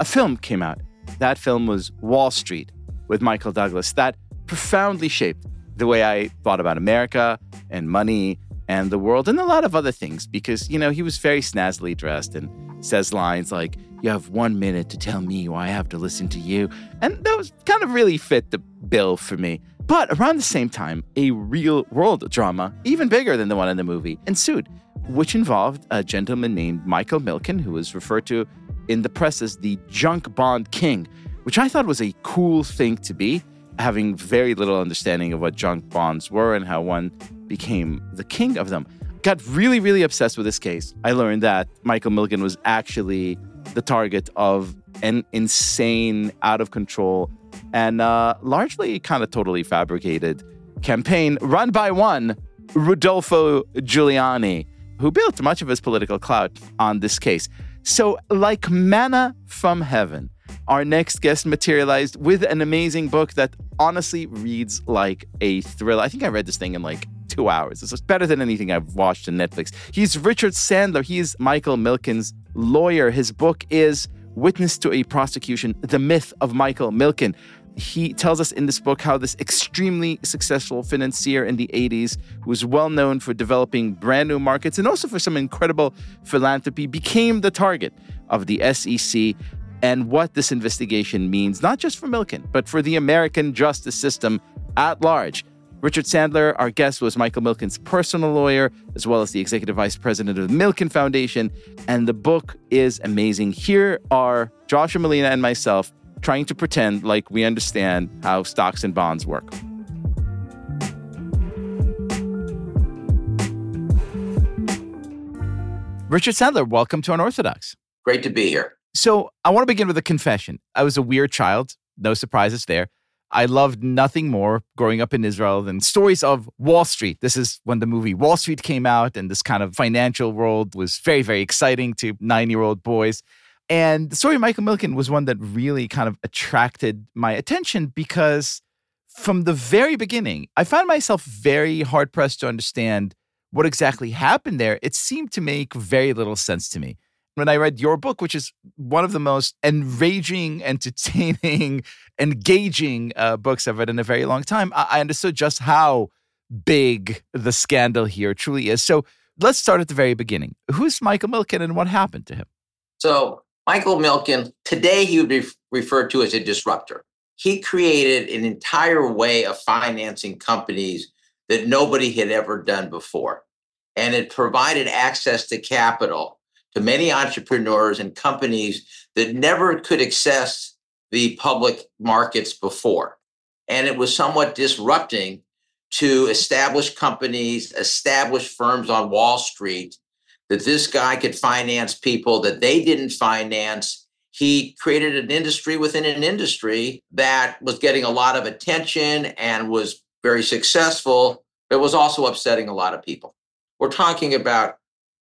a film came out. That film was Wall Street with Michael Douglas. That profoundly shaped the way I thought about America and money and the world and a lot of other things because, you know, he was very snazzily dressed and says lines like, You have one minute to tell me why I have to listen to you. And that was kind of really fit the bill for me. But around the same time, a real world drama, even bigger than the one in the movie, ensued which involved a gentleman named Michael Milken, who was referred to in the press as the junk bond king, which I thought was a cool thing to be, having very little understanding of what junk bonds were and how one became the king of them. Got really, really obsessed with this case. I learned that Michael Milken was actually the target of an insane, out of control, and uh, largely kind of totally fabricated campaign run by one Rudolph Giuliani. who built much of his political clout on this case. So, like manna from heaven, our next guest materialized with an amazing book that honestly reads like a thriller. I think I read this thing in like two hours. It's better than anything I've watched on Netflix. He's Richard Sandler. He is Michael Milken's lawyer. His book is Witness to a Prosecution The Myth of Michael Milken. He tells us in this book how this extremely successful financier in the 80s, who was well known for developing brand new markets and also for some incredible philanthropy, became the target of the SEC and what this investigation means, not just for Milken, but for the American justice system at large. Richard Sandler, our guest, was Michael Milken's personal lawyer, as well as the executive vice president of the Milken Foundation. And the book is amazing. Here are Joshua Malina and myself trying to pretend like we understand how stocks and bonds work. Richard Sandler, welcome to Unorthodox. Great to be here. So, I want to begin with a confession. I was a weird child, no surprises there. I loved nothing more growing up in Israel than stories of Wall Street. This is when the movie Wall Street came out, and this kind of financial world was very, very exciting to nine year old boys. And the story of Michael Milken was one that really kind of attracted my attention because from the very beginning, I found myself very hard pressed to understand what exactly happened there. It seemed to make very little sense to me. When I read your book, which is one of the most enraging, entertaining, engaging uh, books I've read in a very long time, I-, I understood just how big the scandal here truly is. So let's start at the very beginning. Who's Michael Milken and what happened to him? So Michael Milken, today he would be referred to as a disruptor. He created an entire way of financing companies that nobody had ever done before. And it provided access to capital to many entrepreneurs and companies that never could access the public markets before. And it was somewhat disrupting to establish companies, establish firms on Wall Street that this guy could finance people that they didn't finance. He created an industry within an industry that was getting a lot of attention and was very successful, but was also upsetting a lot of people. We're talking about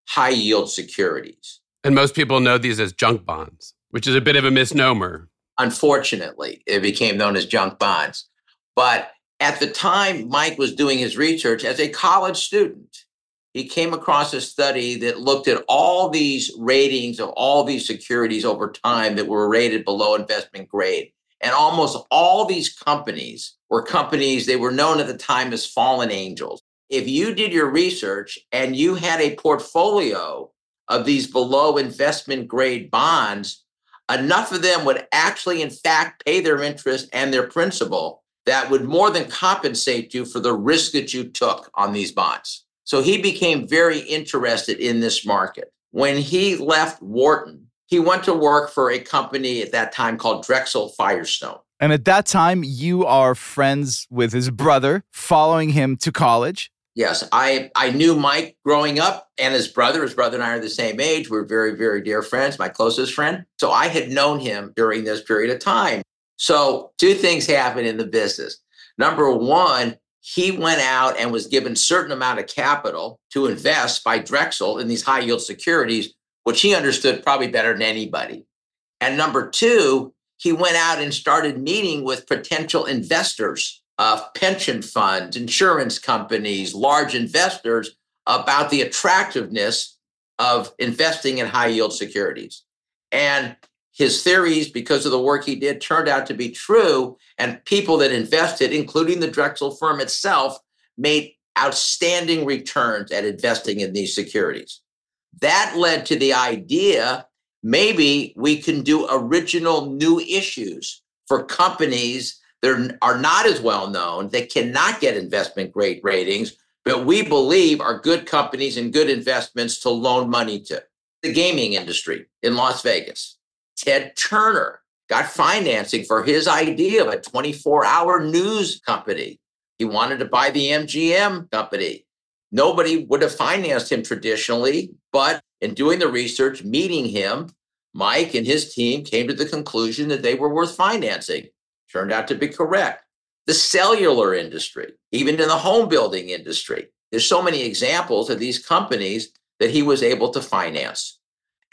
high yield securities. And most people know these as junk bonds, which is a bit of a misnomer. Unfortunately, it became known as junk bonds. But at the time Mike was doing his research as a college student, he came across a study that looked at all these ratings of all these securities over time that were rated below investment grade. And almost all these companies were companies, they were known at the time as fallen angels. If you did your research and you had a portfolio of these below investment grade bonds, enough of them would actually, in fact, pay their interest and their principal that would more than compensate you for the risk that you took on these bonds. So he became very interested in this market. When he left Wharton, he went to work for a company at that time called Drexel Firestone. And at that time, you are friends with his brother, following him to college. Yes, I, I knew Mike growing up and his brother. His brother and I are the same age. We're very, very dear friends, my closest friend. So I had known him during this period of time. So two things happened in the business. Number one, he went out and was given certain amount of capital to invest by Drexel in these high yield securities, which he understood probably better than anybody. And number two, he went out and started meeting with potential investors of pension funds, insurance companies, large investors about the attractiveness of investing in high yield securities. And his theories, because of the work he did, turned out to be true. And people that invested, including the Drexel firm itself, made outstanding returns at investing in these securities. That led to the idea maybe we can do original new issues for companies that are not as well known, that cannot get investment grade ratings, but we believe are good companies and good investments to loan money to. The gaming industry in Las Vegas Ted Turner got financing for his idea of a 24 hour news company. He wanted to buy the MGM company. Nobody would have financed him traditionally, but in doing the research, meeting him, Mike and his team came to the conclusion that they were worth financing. Turned out to be correct. The cellular industry, even in the home building industry, there's so many examples of these companies that he was able to finance.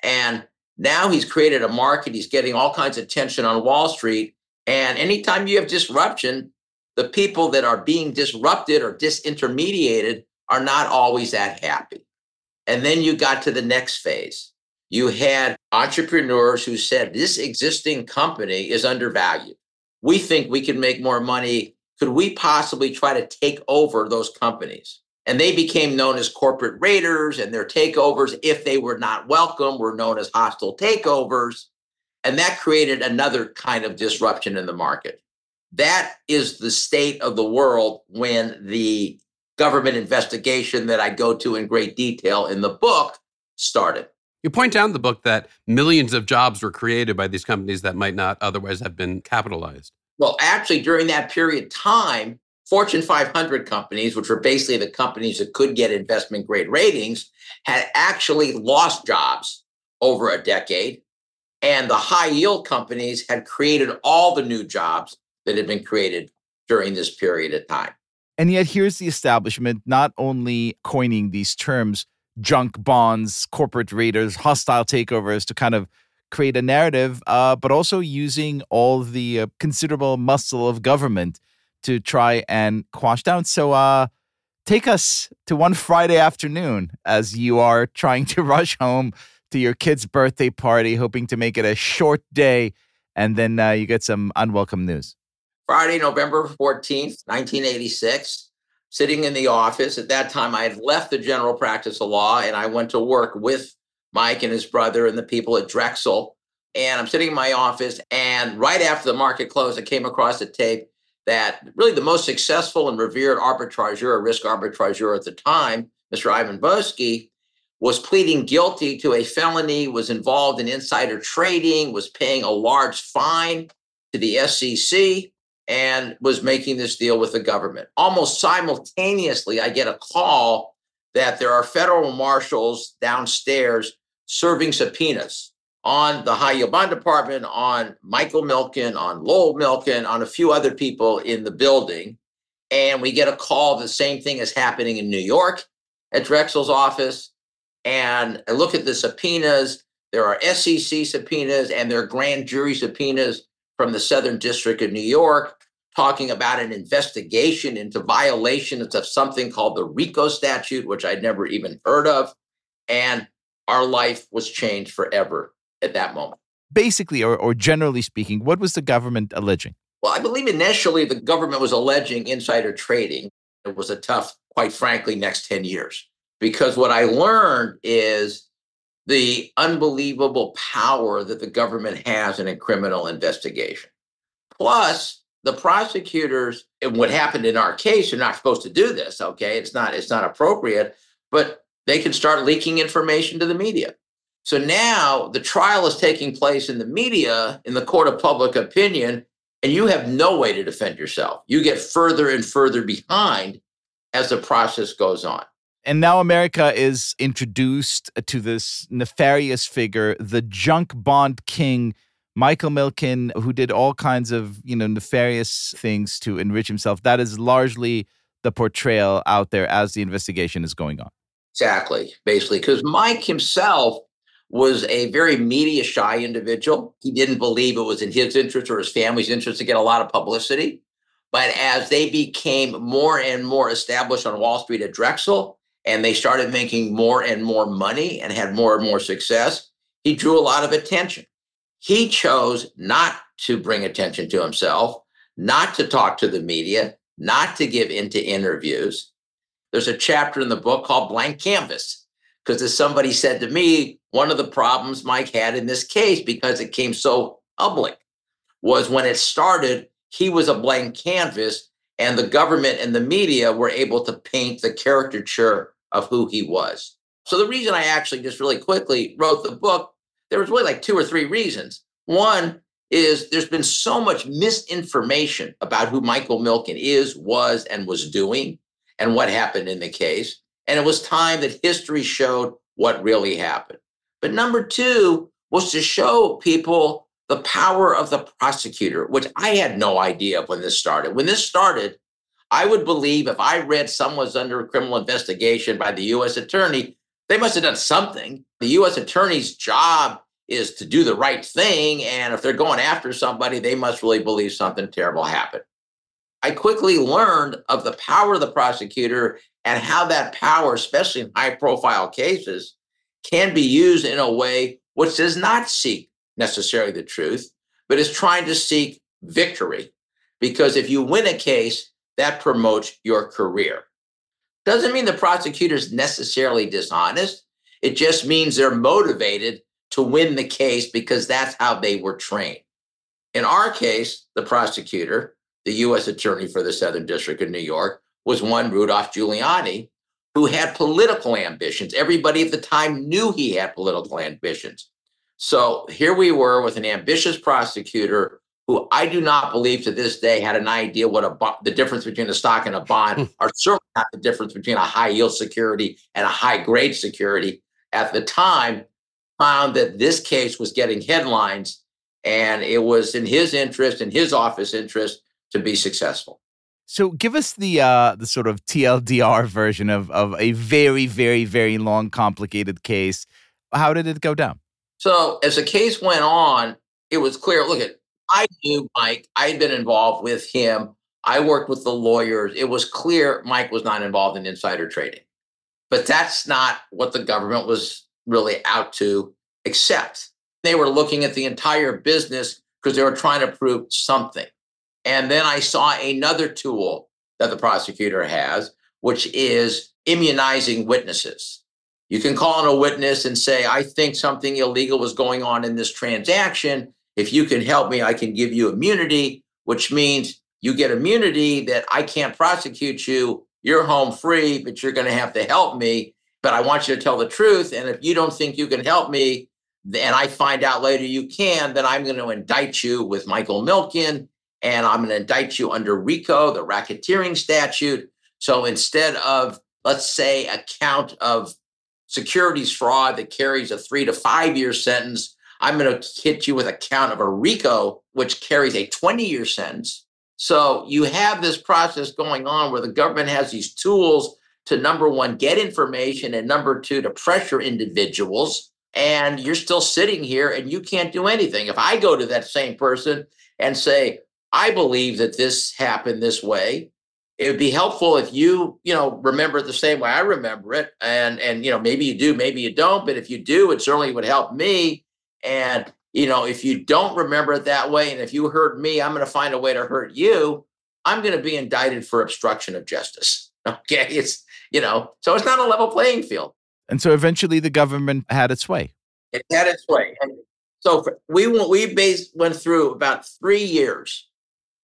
And now he's created a market. He's getting all kinds of attention on Wall Street. And anytime you have disruption, the people that are being disrupted or disintermediated are not always that happy. And then you got to the next phase. You had entrepreneurs who said, This existing company is undervalued. We think we can make more money. Could we possibly try to take over those companies? And they became known as corporate raiders, and their takeovers, if they were not welcome, were known as hostile takeovers. And that created another kind of disruption in the market. That is the state of the world when the government investigation that I go to in great detail in the book started. You point out in the book that millions of jobs were created by these companies that might not otherwise have been capitalized. Well, actually, during that period of time, Fortune 500 companies, which were basically the companies that could get investment grade ratings, had actually lost jobs over a decade. And the high yield companies had created all the new jobs that had been created during this period of time. And yet, here's the establishment not only coining these terms, junk bonds, corporate raiders, hostile takeovers to kind of create a narrative, uh, but also using all the uh, considerable muscle of government to try and quash down. So, uh, take us to one Friday afternoon as you are trying to rush home to your kid's birthday party, hoping to make it a short day, and then uh, you get some unwelcome news. Friday, November 14th, 1986, sitting in the office. At that time, I had left the general practice of law and I went to work with Mike and his brother and the people at Drexel. And I'm sitting in my office. And right after the market closed, I came across a tape that really the most successful and revered arbitrageur, risk arbitrageur at the time, Mr. Ivan Boesky, was pleading guilty to a felony, was involved in insider trading, was paying a large fine to the SEC, and was making this deal with the government. Almost simultaneously, I get a call that there are federal marshals downstairs serving subpoenas on the high yield bond department, on Michael Milken, on Lowell Milken, on a few other people in the building. And we get a call the same thing is happening in New York at Drexel's office. And I look at the subpoenas. There are SEC subpoenas and there are grand jury subpoenas from the Southern District of New York talking about an investigation into violations of something called the RICO statute, which I'd never even heard of. And our life was changed forever at that moment. Basically, or, or generally speaking, what was the government alleging? Well, I believe initially the government was alleging insider trading. It was a tough, quite frankly, next 10 years. Because what I learned is the unbelievable power that the government has in a criminal investigation. Plus, the prosecutors, and what happened in our case, are not supposed to do this. Okay, it's not it's not appropriate, but they can start leaking information to the media. So now the trial is taking place in the media, in the court of public opinion, and you have no way to defend yourself. You get further and further behind as the process goes on. And now America is introduced to this nefarious figure, the junk bond king, Michael Milken, who did all kinds of, you know, nefarious things to enrich himself. That is largely the portrayal out there as the investigation is going on. Exactly, basically, because Mike himself was a very media shy individual. He didn't believe it was in his interest or his family's interest to get a lot of publicity. But as they became more and more established on Wall Street at Drexel, and they started making more and more money and had more and more success, he drew a lot of attention. He chose not to bring attention to himself, not to talk to the media, not to give into interviews. There's a chapter in the book called Blank Canvas, because as somebody said to me, one of the problems Mike had in this case, because it came so public, was when it started, he was a blank canvas, and the government and the media were able to paint the caricature of who he was. So the reason I actually just really quickly wrote the book there was really like two or three reasons. One is there's been so much misinformation about who Michael Milken is, was, and was doing, and what happened in the case. And it was time that history showed what really happened. But number two was to show people the power of the prosecutor, which I had no idea when this started. When this started, I would believe if I read someone's under criminal investigation by the US attorney, They must have done something. The U.S. attorney's job is to do the right thing. And if they're going after somebody, they must really believe something terrible happened. I quickly learned of the power of the prosecutor and how that power, especially in high profile cases, can be used in a way which does not seek necessarily the truth, but is trying to seek victory. Because if you win a case, that promotes your career. Doesn't mean the prosecutor is necessarily dishonest. It just means they're motivated to win the case because that's how they were trained. In our case, the prosecutor, the U.S. Attorney for the Southern District of New York, was one Rudolph Giuliani, who had political ambitions. Everybody at the time knew he had political ambitions. So here we were with an ambitious prosecutor who I do not believe to this day had an idea what a the difference between a stock and a bond, are certainly not the difference between a high yield security and a high grade security. At the time, found that this case was getting headlines, and it was in his interest, in his office interest, to be successful. So give us the uh, the sort of TLDR version of of a very very very long complicated case. How did it go down? So as the case went on, it was clear. Look at I knew Mike. I had been involved with him. I worked with the lawyers. It was clear Mike was not involved in insider trading. But that's not what the government was really out to accept. They were looking at the entire business because they were trying to prove something. And then I saw another tool that the prosecutor has, which is immunizing witnesses. You can call in a witness and say, I think something illegal was going on in this transaction. If you can help me, I can give you immunity, which means you get immunity that I can't prosecute you. You're home free, but you're going to have to help me. But I want you to tell the truth. And if you don't think you can help me, and I find out later you can, then I'm going to indict you with Michael Milken and I'm going to indict you under RICO, the racketeering statute. So instead of, let's say, a count of securities fraud that carries a three to five year sentence, I'm going to hit you with a count of a RICO, which carries a 20 year sentence. So you have this process going on where the government has these tools to number one, get information, and number two, to pressure individuals. And you're still sitting here and you can't do anything. If I go to that same person and say, I believe that this happened this way. It would be helpful if you, you know, remember it the same way I remember it. And and you know, maybe you do, maybe you don't, but if you do, it certainly would help me. And you know, if you don't remember it that way, and if you hurt me, I'm going to find a way to hurt you. I'm going to be indicted for obstruction of justice. Okay, it's you know, so it's not a level playing field. And so eventually, the government had its way. It had its way. And so we we based, went through about three years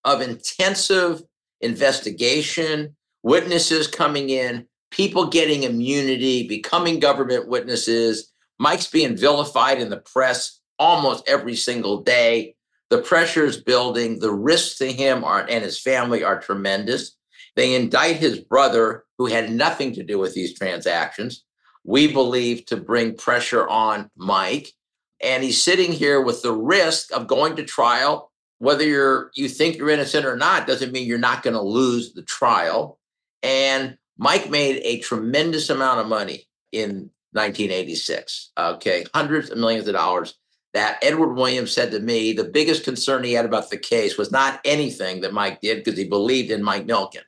of intensive investigation, witnesses coming in, people getting immunity, becoming government witnesses. Mike's being vilified in the press almost every single day. The pressure is building. The risks to him are, and his family are tremendous. They indict his brother, who had nothing to do with these transactions. We believe to bring pressure on Mike. And he's sitting here with the risk of going to trial whether you're you think you're innocent or not doesn't mean you're not going to lose the trial and mike made a tremendous amount of money in 1986 okay hundreds of millions of dollars that edward williams said to me the biggest concern he had about the case was not anything that mike did because he believed in mike milken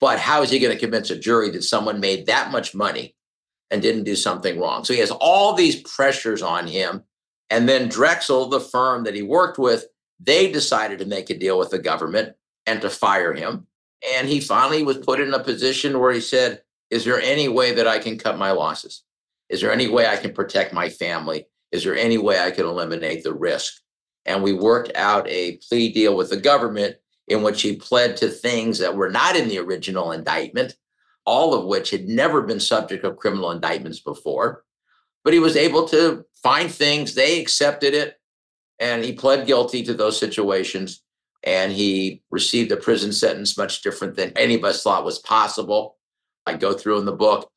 but how is he going to convince a jury that someone made that much money and didn't do something wrong so he has all these pressures on him and then drexel the firm that he worked with they decided to make a deal with the government and to fire him. And he finally was put in a position where he said, Is there any way that I can cut my losses? Is there any way I can protect my family? Is there any way I can eliminate the risk? And we worked out a plea deal with the government in which he pled to things that were not in the original indictment, all of which had never been subject of criminal indictments before. But he was able to find things, they accepted it, and he pled guilty to those situations. And he received a prison sentence much different than any of us thought was possible. I go through in the book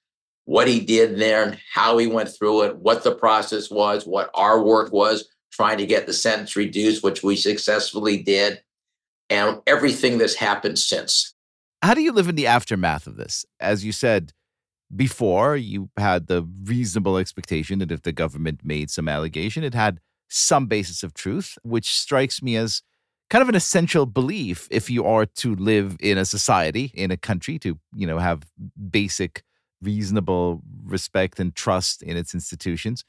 what he did there and how he went through it, what the process was, what our work was, trying to get the sentence reduced, which we successfully did, and everything that's happened since. How do you live in the aftermath of this? As you said, before you had the reasonable expectation that if the government made some allegation, it had some basis of truth, which strikes me as kind of an essential belief if you are to live in a society, in a country, to, you know, have basic, reasonable respect and trust in its institutions.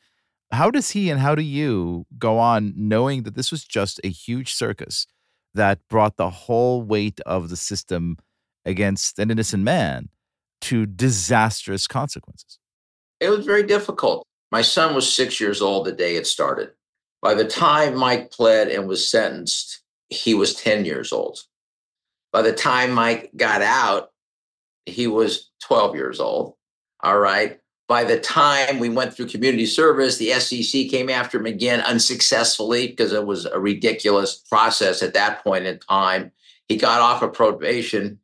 How does he and how do you go on knowing that this was just a huge circus that brought the whole weight of the system against an innocent man to disastrous consequences? It was very difficult. My son was six years old the day it started. By the time Mike pled and was sentenced, he was 10 years old. By the time Mike got out, he was 12 years old. All right. By the time we went through community service, the SEC came after him again unsuccessfully because it was a ridiculous process at that point in time. He got off of probation.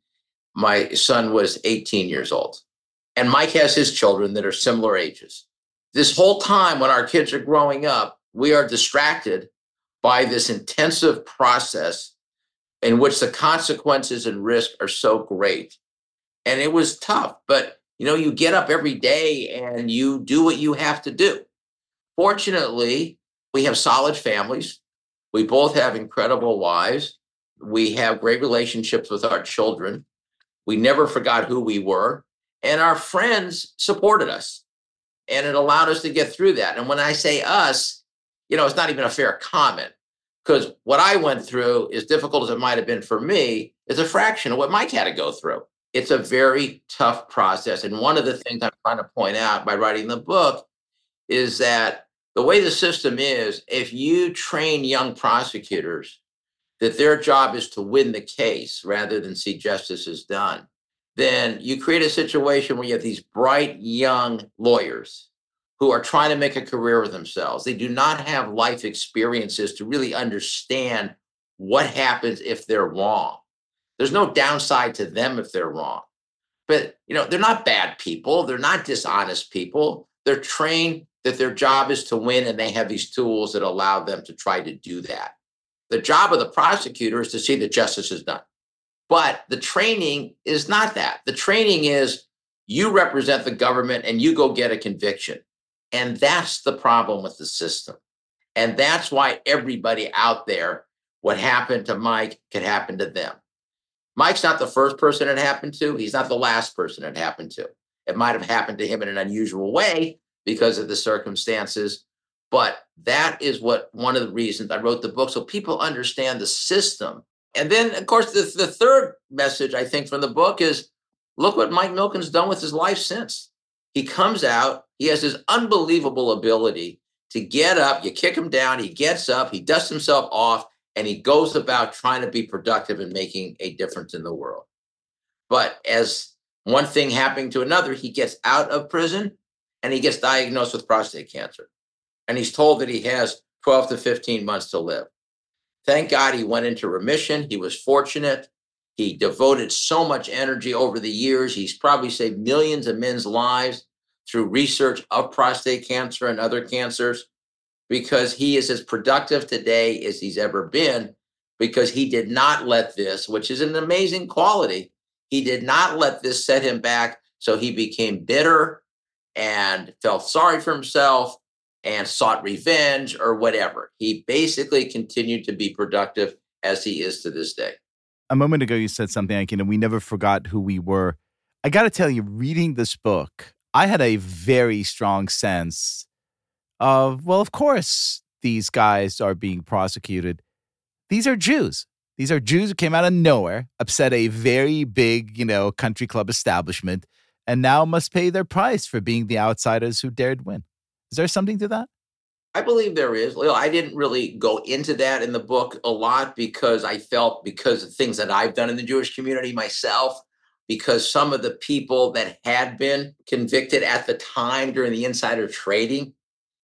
My son was 18 years old. And Mike has his children that are similar ages. This whole time, when our kids are growing up, we are distracted by this intensive process in which the consequences and risk are so great. And it was tough, but you know, you get up every day and you do what you have to do. Fortunately, we have solid families. We both have incredible wives. We have great relationships with our children. We never forgot who we were. And our friends supported us. And it allowed us to get through that. And when I say us, you know, it's not even a fair comment because what I went through, as difficult as it might have been for me, is a fraction of what Mike had to go through it's a very tough process. And one of the things I'm trying to point out by writing the book is that the way the system is, if you train young prosecutors that their job is to win the case rather than see justice is done, then you create a situation where you have these bright young lawyers who are trying to make a career of themselves. They do not have life experiences to really understand what happens if they're wrong. There's no downside to them if they're wrong. But you know, they're not bad people. They're not dishonest people. They're trained that their job is to win and they have these tools that allow them to try to do that. The job of the prosecutor is to see that justice is done. But the training is not that. The training is you represent the government and you go get a conviction. And that's the problem with the system. And that's why everybody out there, what happened to Mike could happen to them. Mike's not the first person it happened to. He's not the last person it happened to. It might have happened to him in an unusual way because of the circumstances. But that is what one of the reasons I wrote the book, so people understand the system. And then, of course, the, the third message I think from the book is look what Mike Milken's done with his life since. He comes out, he has this unbelievable ability to get up, you kick him down, he gets up, he dusts himself off, and he goes about trying to be productive and making a difference in the world. But as one thing happening to another, he gets out of prison and he gets diagnosed with prostate cancer. And he's told that he has 12 to 15 months to live. Thank God he went into remission. He was fortunate. He devoted so much energy over the years. He's probably saved millions of men's lives through research of prostate cancer and other cancers because he is as productive today as he's ever been because he did not let this, which is an amazing quality, he did not let this set him back. So he became bitter and felt sorry for himself and sought revenge or whatever. He basically continued to be productive as he is to this day. A moment ago, you said something you know, we never forgot who we were. I got to tell you, reading this book, I had a very strong sense of, well, of course, these guys are being prosecuted. These are Jews. These are Jews who came out of nowhere, upset a very big, you know, country club establishment, and now must pay their price for being the outsiders who dared win. Is there something to that? I believe there is. I didn't really go into that in the book a lot because I felt because of things that I've done in the Jewish community myself, because some of the people that had been convicted at the time during the insider trading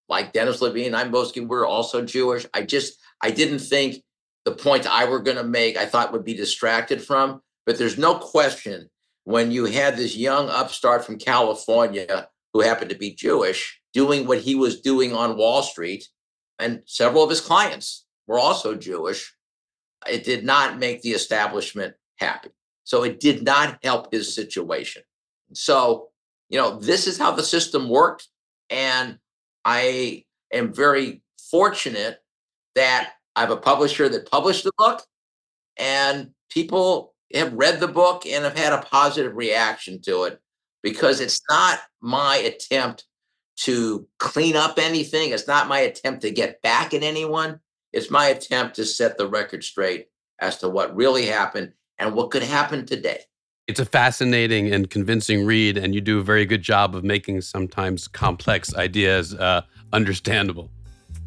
like Dennis Levine, Ivan Boesky, we're also Jewish. I just, I didn't think the point I were going to make, I thought would be distracted from. But there's no question when you had this young upstart from California who happened to be Jewish doing what he was doing on Wall Street, and several of his clients were also Jewish, it did not make the establishment happy. So it did not help his situation. So you know, this is how the system worked. And I am very fortunate that I have a publisher that published the book and people have read the book and have had a positive reaction to it because it's not my attempt to clean up anything. It's not my attempt to get back at anyone. It's my attempt to set the record straight as to what really happened and what could happen today. It's a fascinating and convincing read, and you do a very good job of making sometimes complex ideas uh, understandable.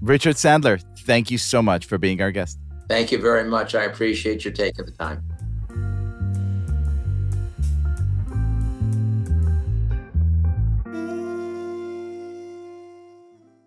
Richard Sandler, thank you so much for being our guest. Thank you very much. I appreciate your taking the time.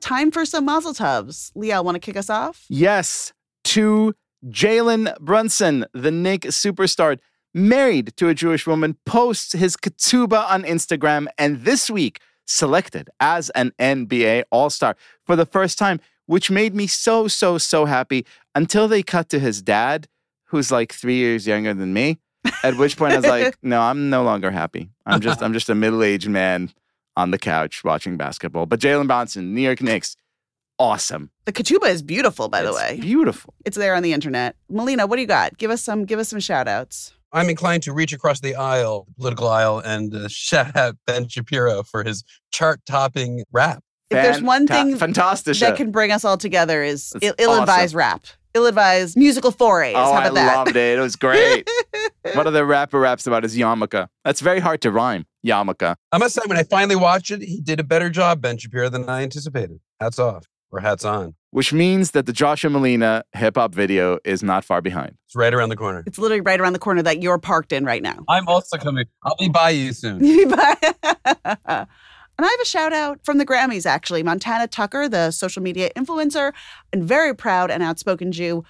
Time for some mazel tovs. Liel, want to kick us off? Yes, to Jalen Brunson, the Knick superstar, married to a Jewish woman, posts his ketubah on Instagram, and this week selected as an NBA All Star for the first time, which made me so, so, so happy until they cut to his dad, who's like three years younger than me. At which point I was like, no, I'm no longer happy. I'm just, I'm just a middle aged man on the couch watching basketball. But Jalen Brunson, New York Knicks, awesome. The ketubah is beautiful, by the way. beautiful. It's there on the internet. Malina, what do you got? Give us some. Give us some shout outs. I'm inclined to reach across the aisle, the political aisle, and uh, shout out Ben Shapiro for his chart topping rap. If there's one thing fantastic. that can bring us all together is That's Ill- ill-advised rap, ill-advised musical forays. Oh, How I that? loved it. It was great. One of the rapper raps about his yarmulke. That's very hard to rhyme. Yarmulke. I must say, when I finally watched it, he did a better job, Ben Shapiro, than I anticipated. Hats off or hats on. Which means that the Joshua Malina hip hop video is not far behind. It's right around the corner. It's literally right around the corner that you're parked in right now. I'm also coming. I'll be by you soon. And I have a shout out from the Grammys, actually. Montana Tucker, the social media influencer and very proud and outspoken Jew,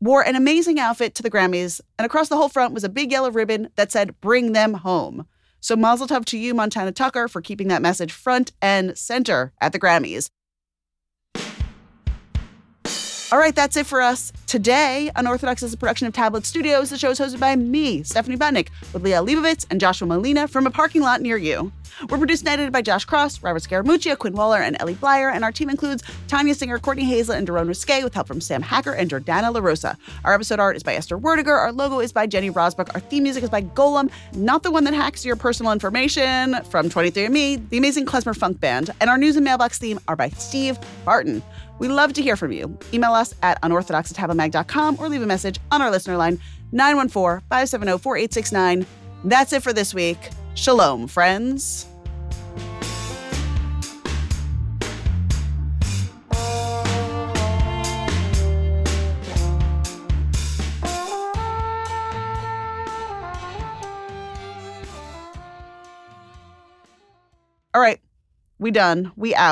wore an amazing outfit to the Grammys. And across the whole front was a big yellow ribbon that said, Bring them home. So mazel tov to you, Montana Tucker, for keeping that message front and center at the Grammys. All right, that's it for us today. Unorthodox is a production of Tablet Studios. The show is hosted by me, Stephanie Butnick, with Liel Leibovitz and Joshua Malina from a parking lot near you. We're produced and edited by Josh Cross, Robert Scaramuccia, Quinn Waller, and Ellie Blyer, and our team includes Tanya Singer, Courtney Hazel, and Daron Risque, with help from Sam Hacker and Jordana LaRosa. Our episode art is by Esther Werdiger. Our logo is by Jenny Rosbuck. Our theme music is by Golem, not the one that hacks your personal information from 23andMe, the amazing Klezmer Funk Band. And our news and mailbox theme are by Steve Barton. We love to hear from you. Email us at unorthodox or leave a message on our listener line 914 570 4869. That's it for this week. Shalom, friends. All right, we done. We out.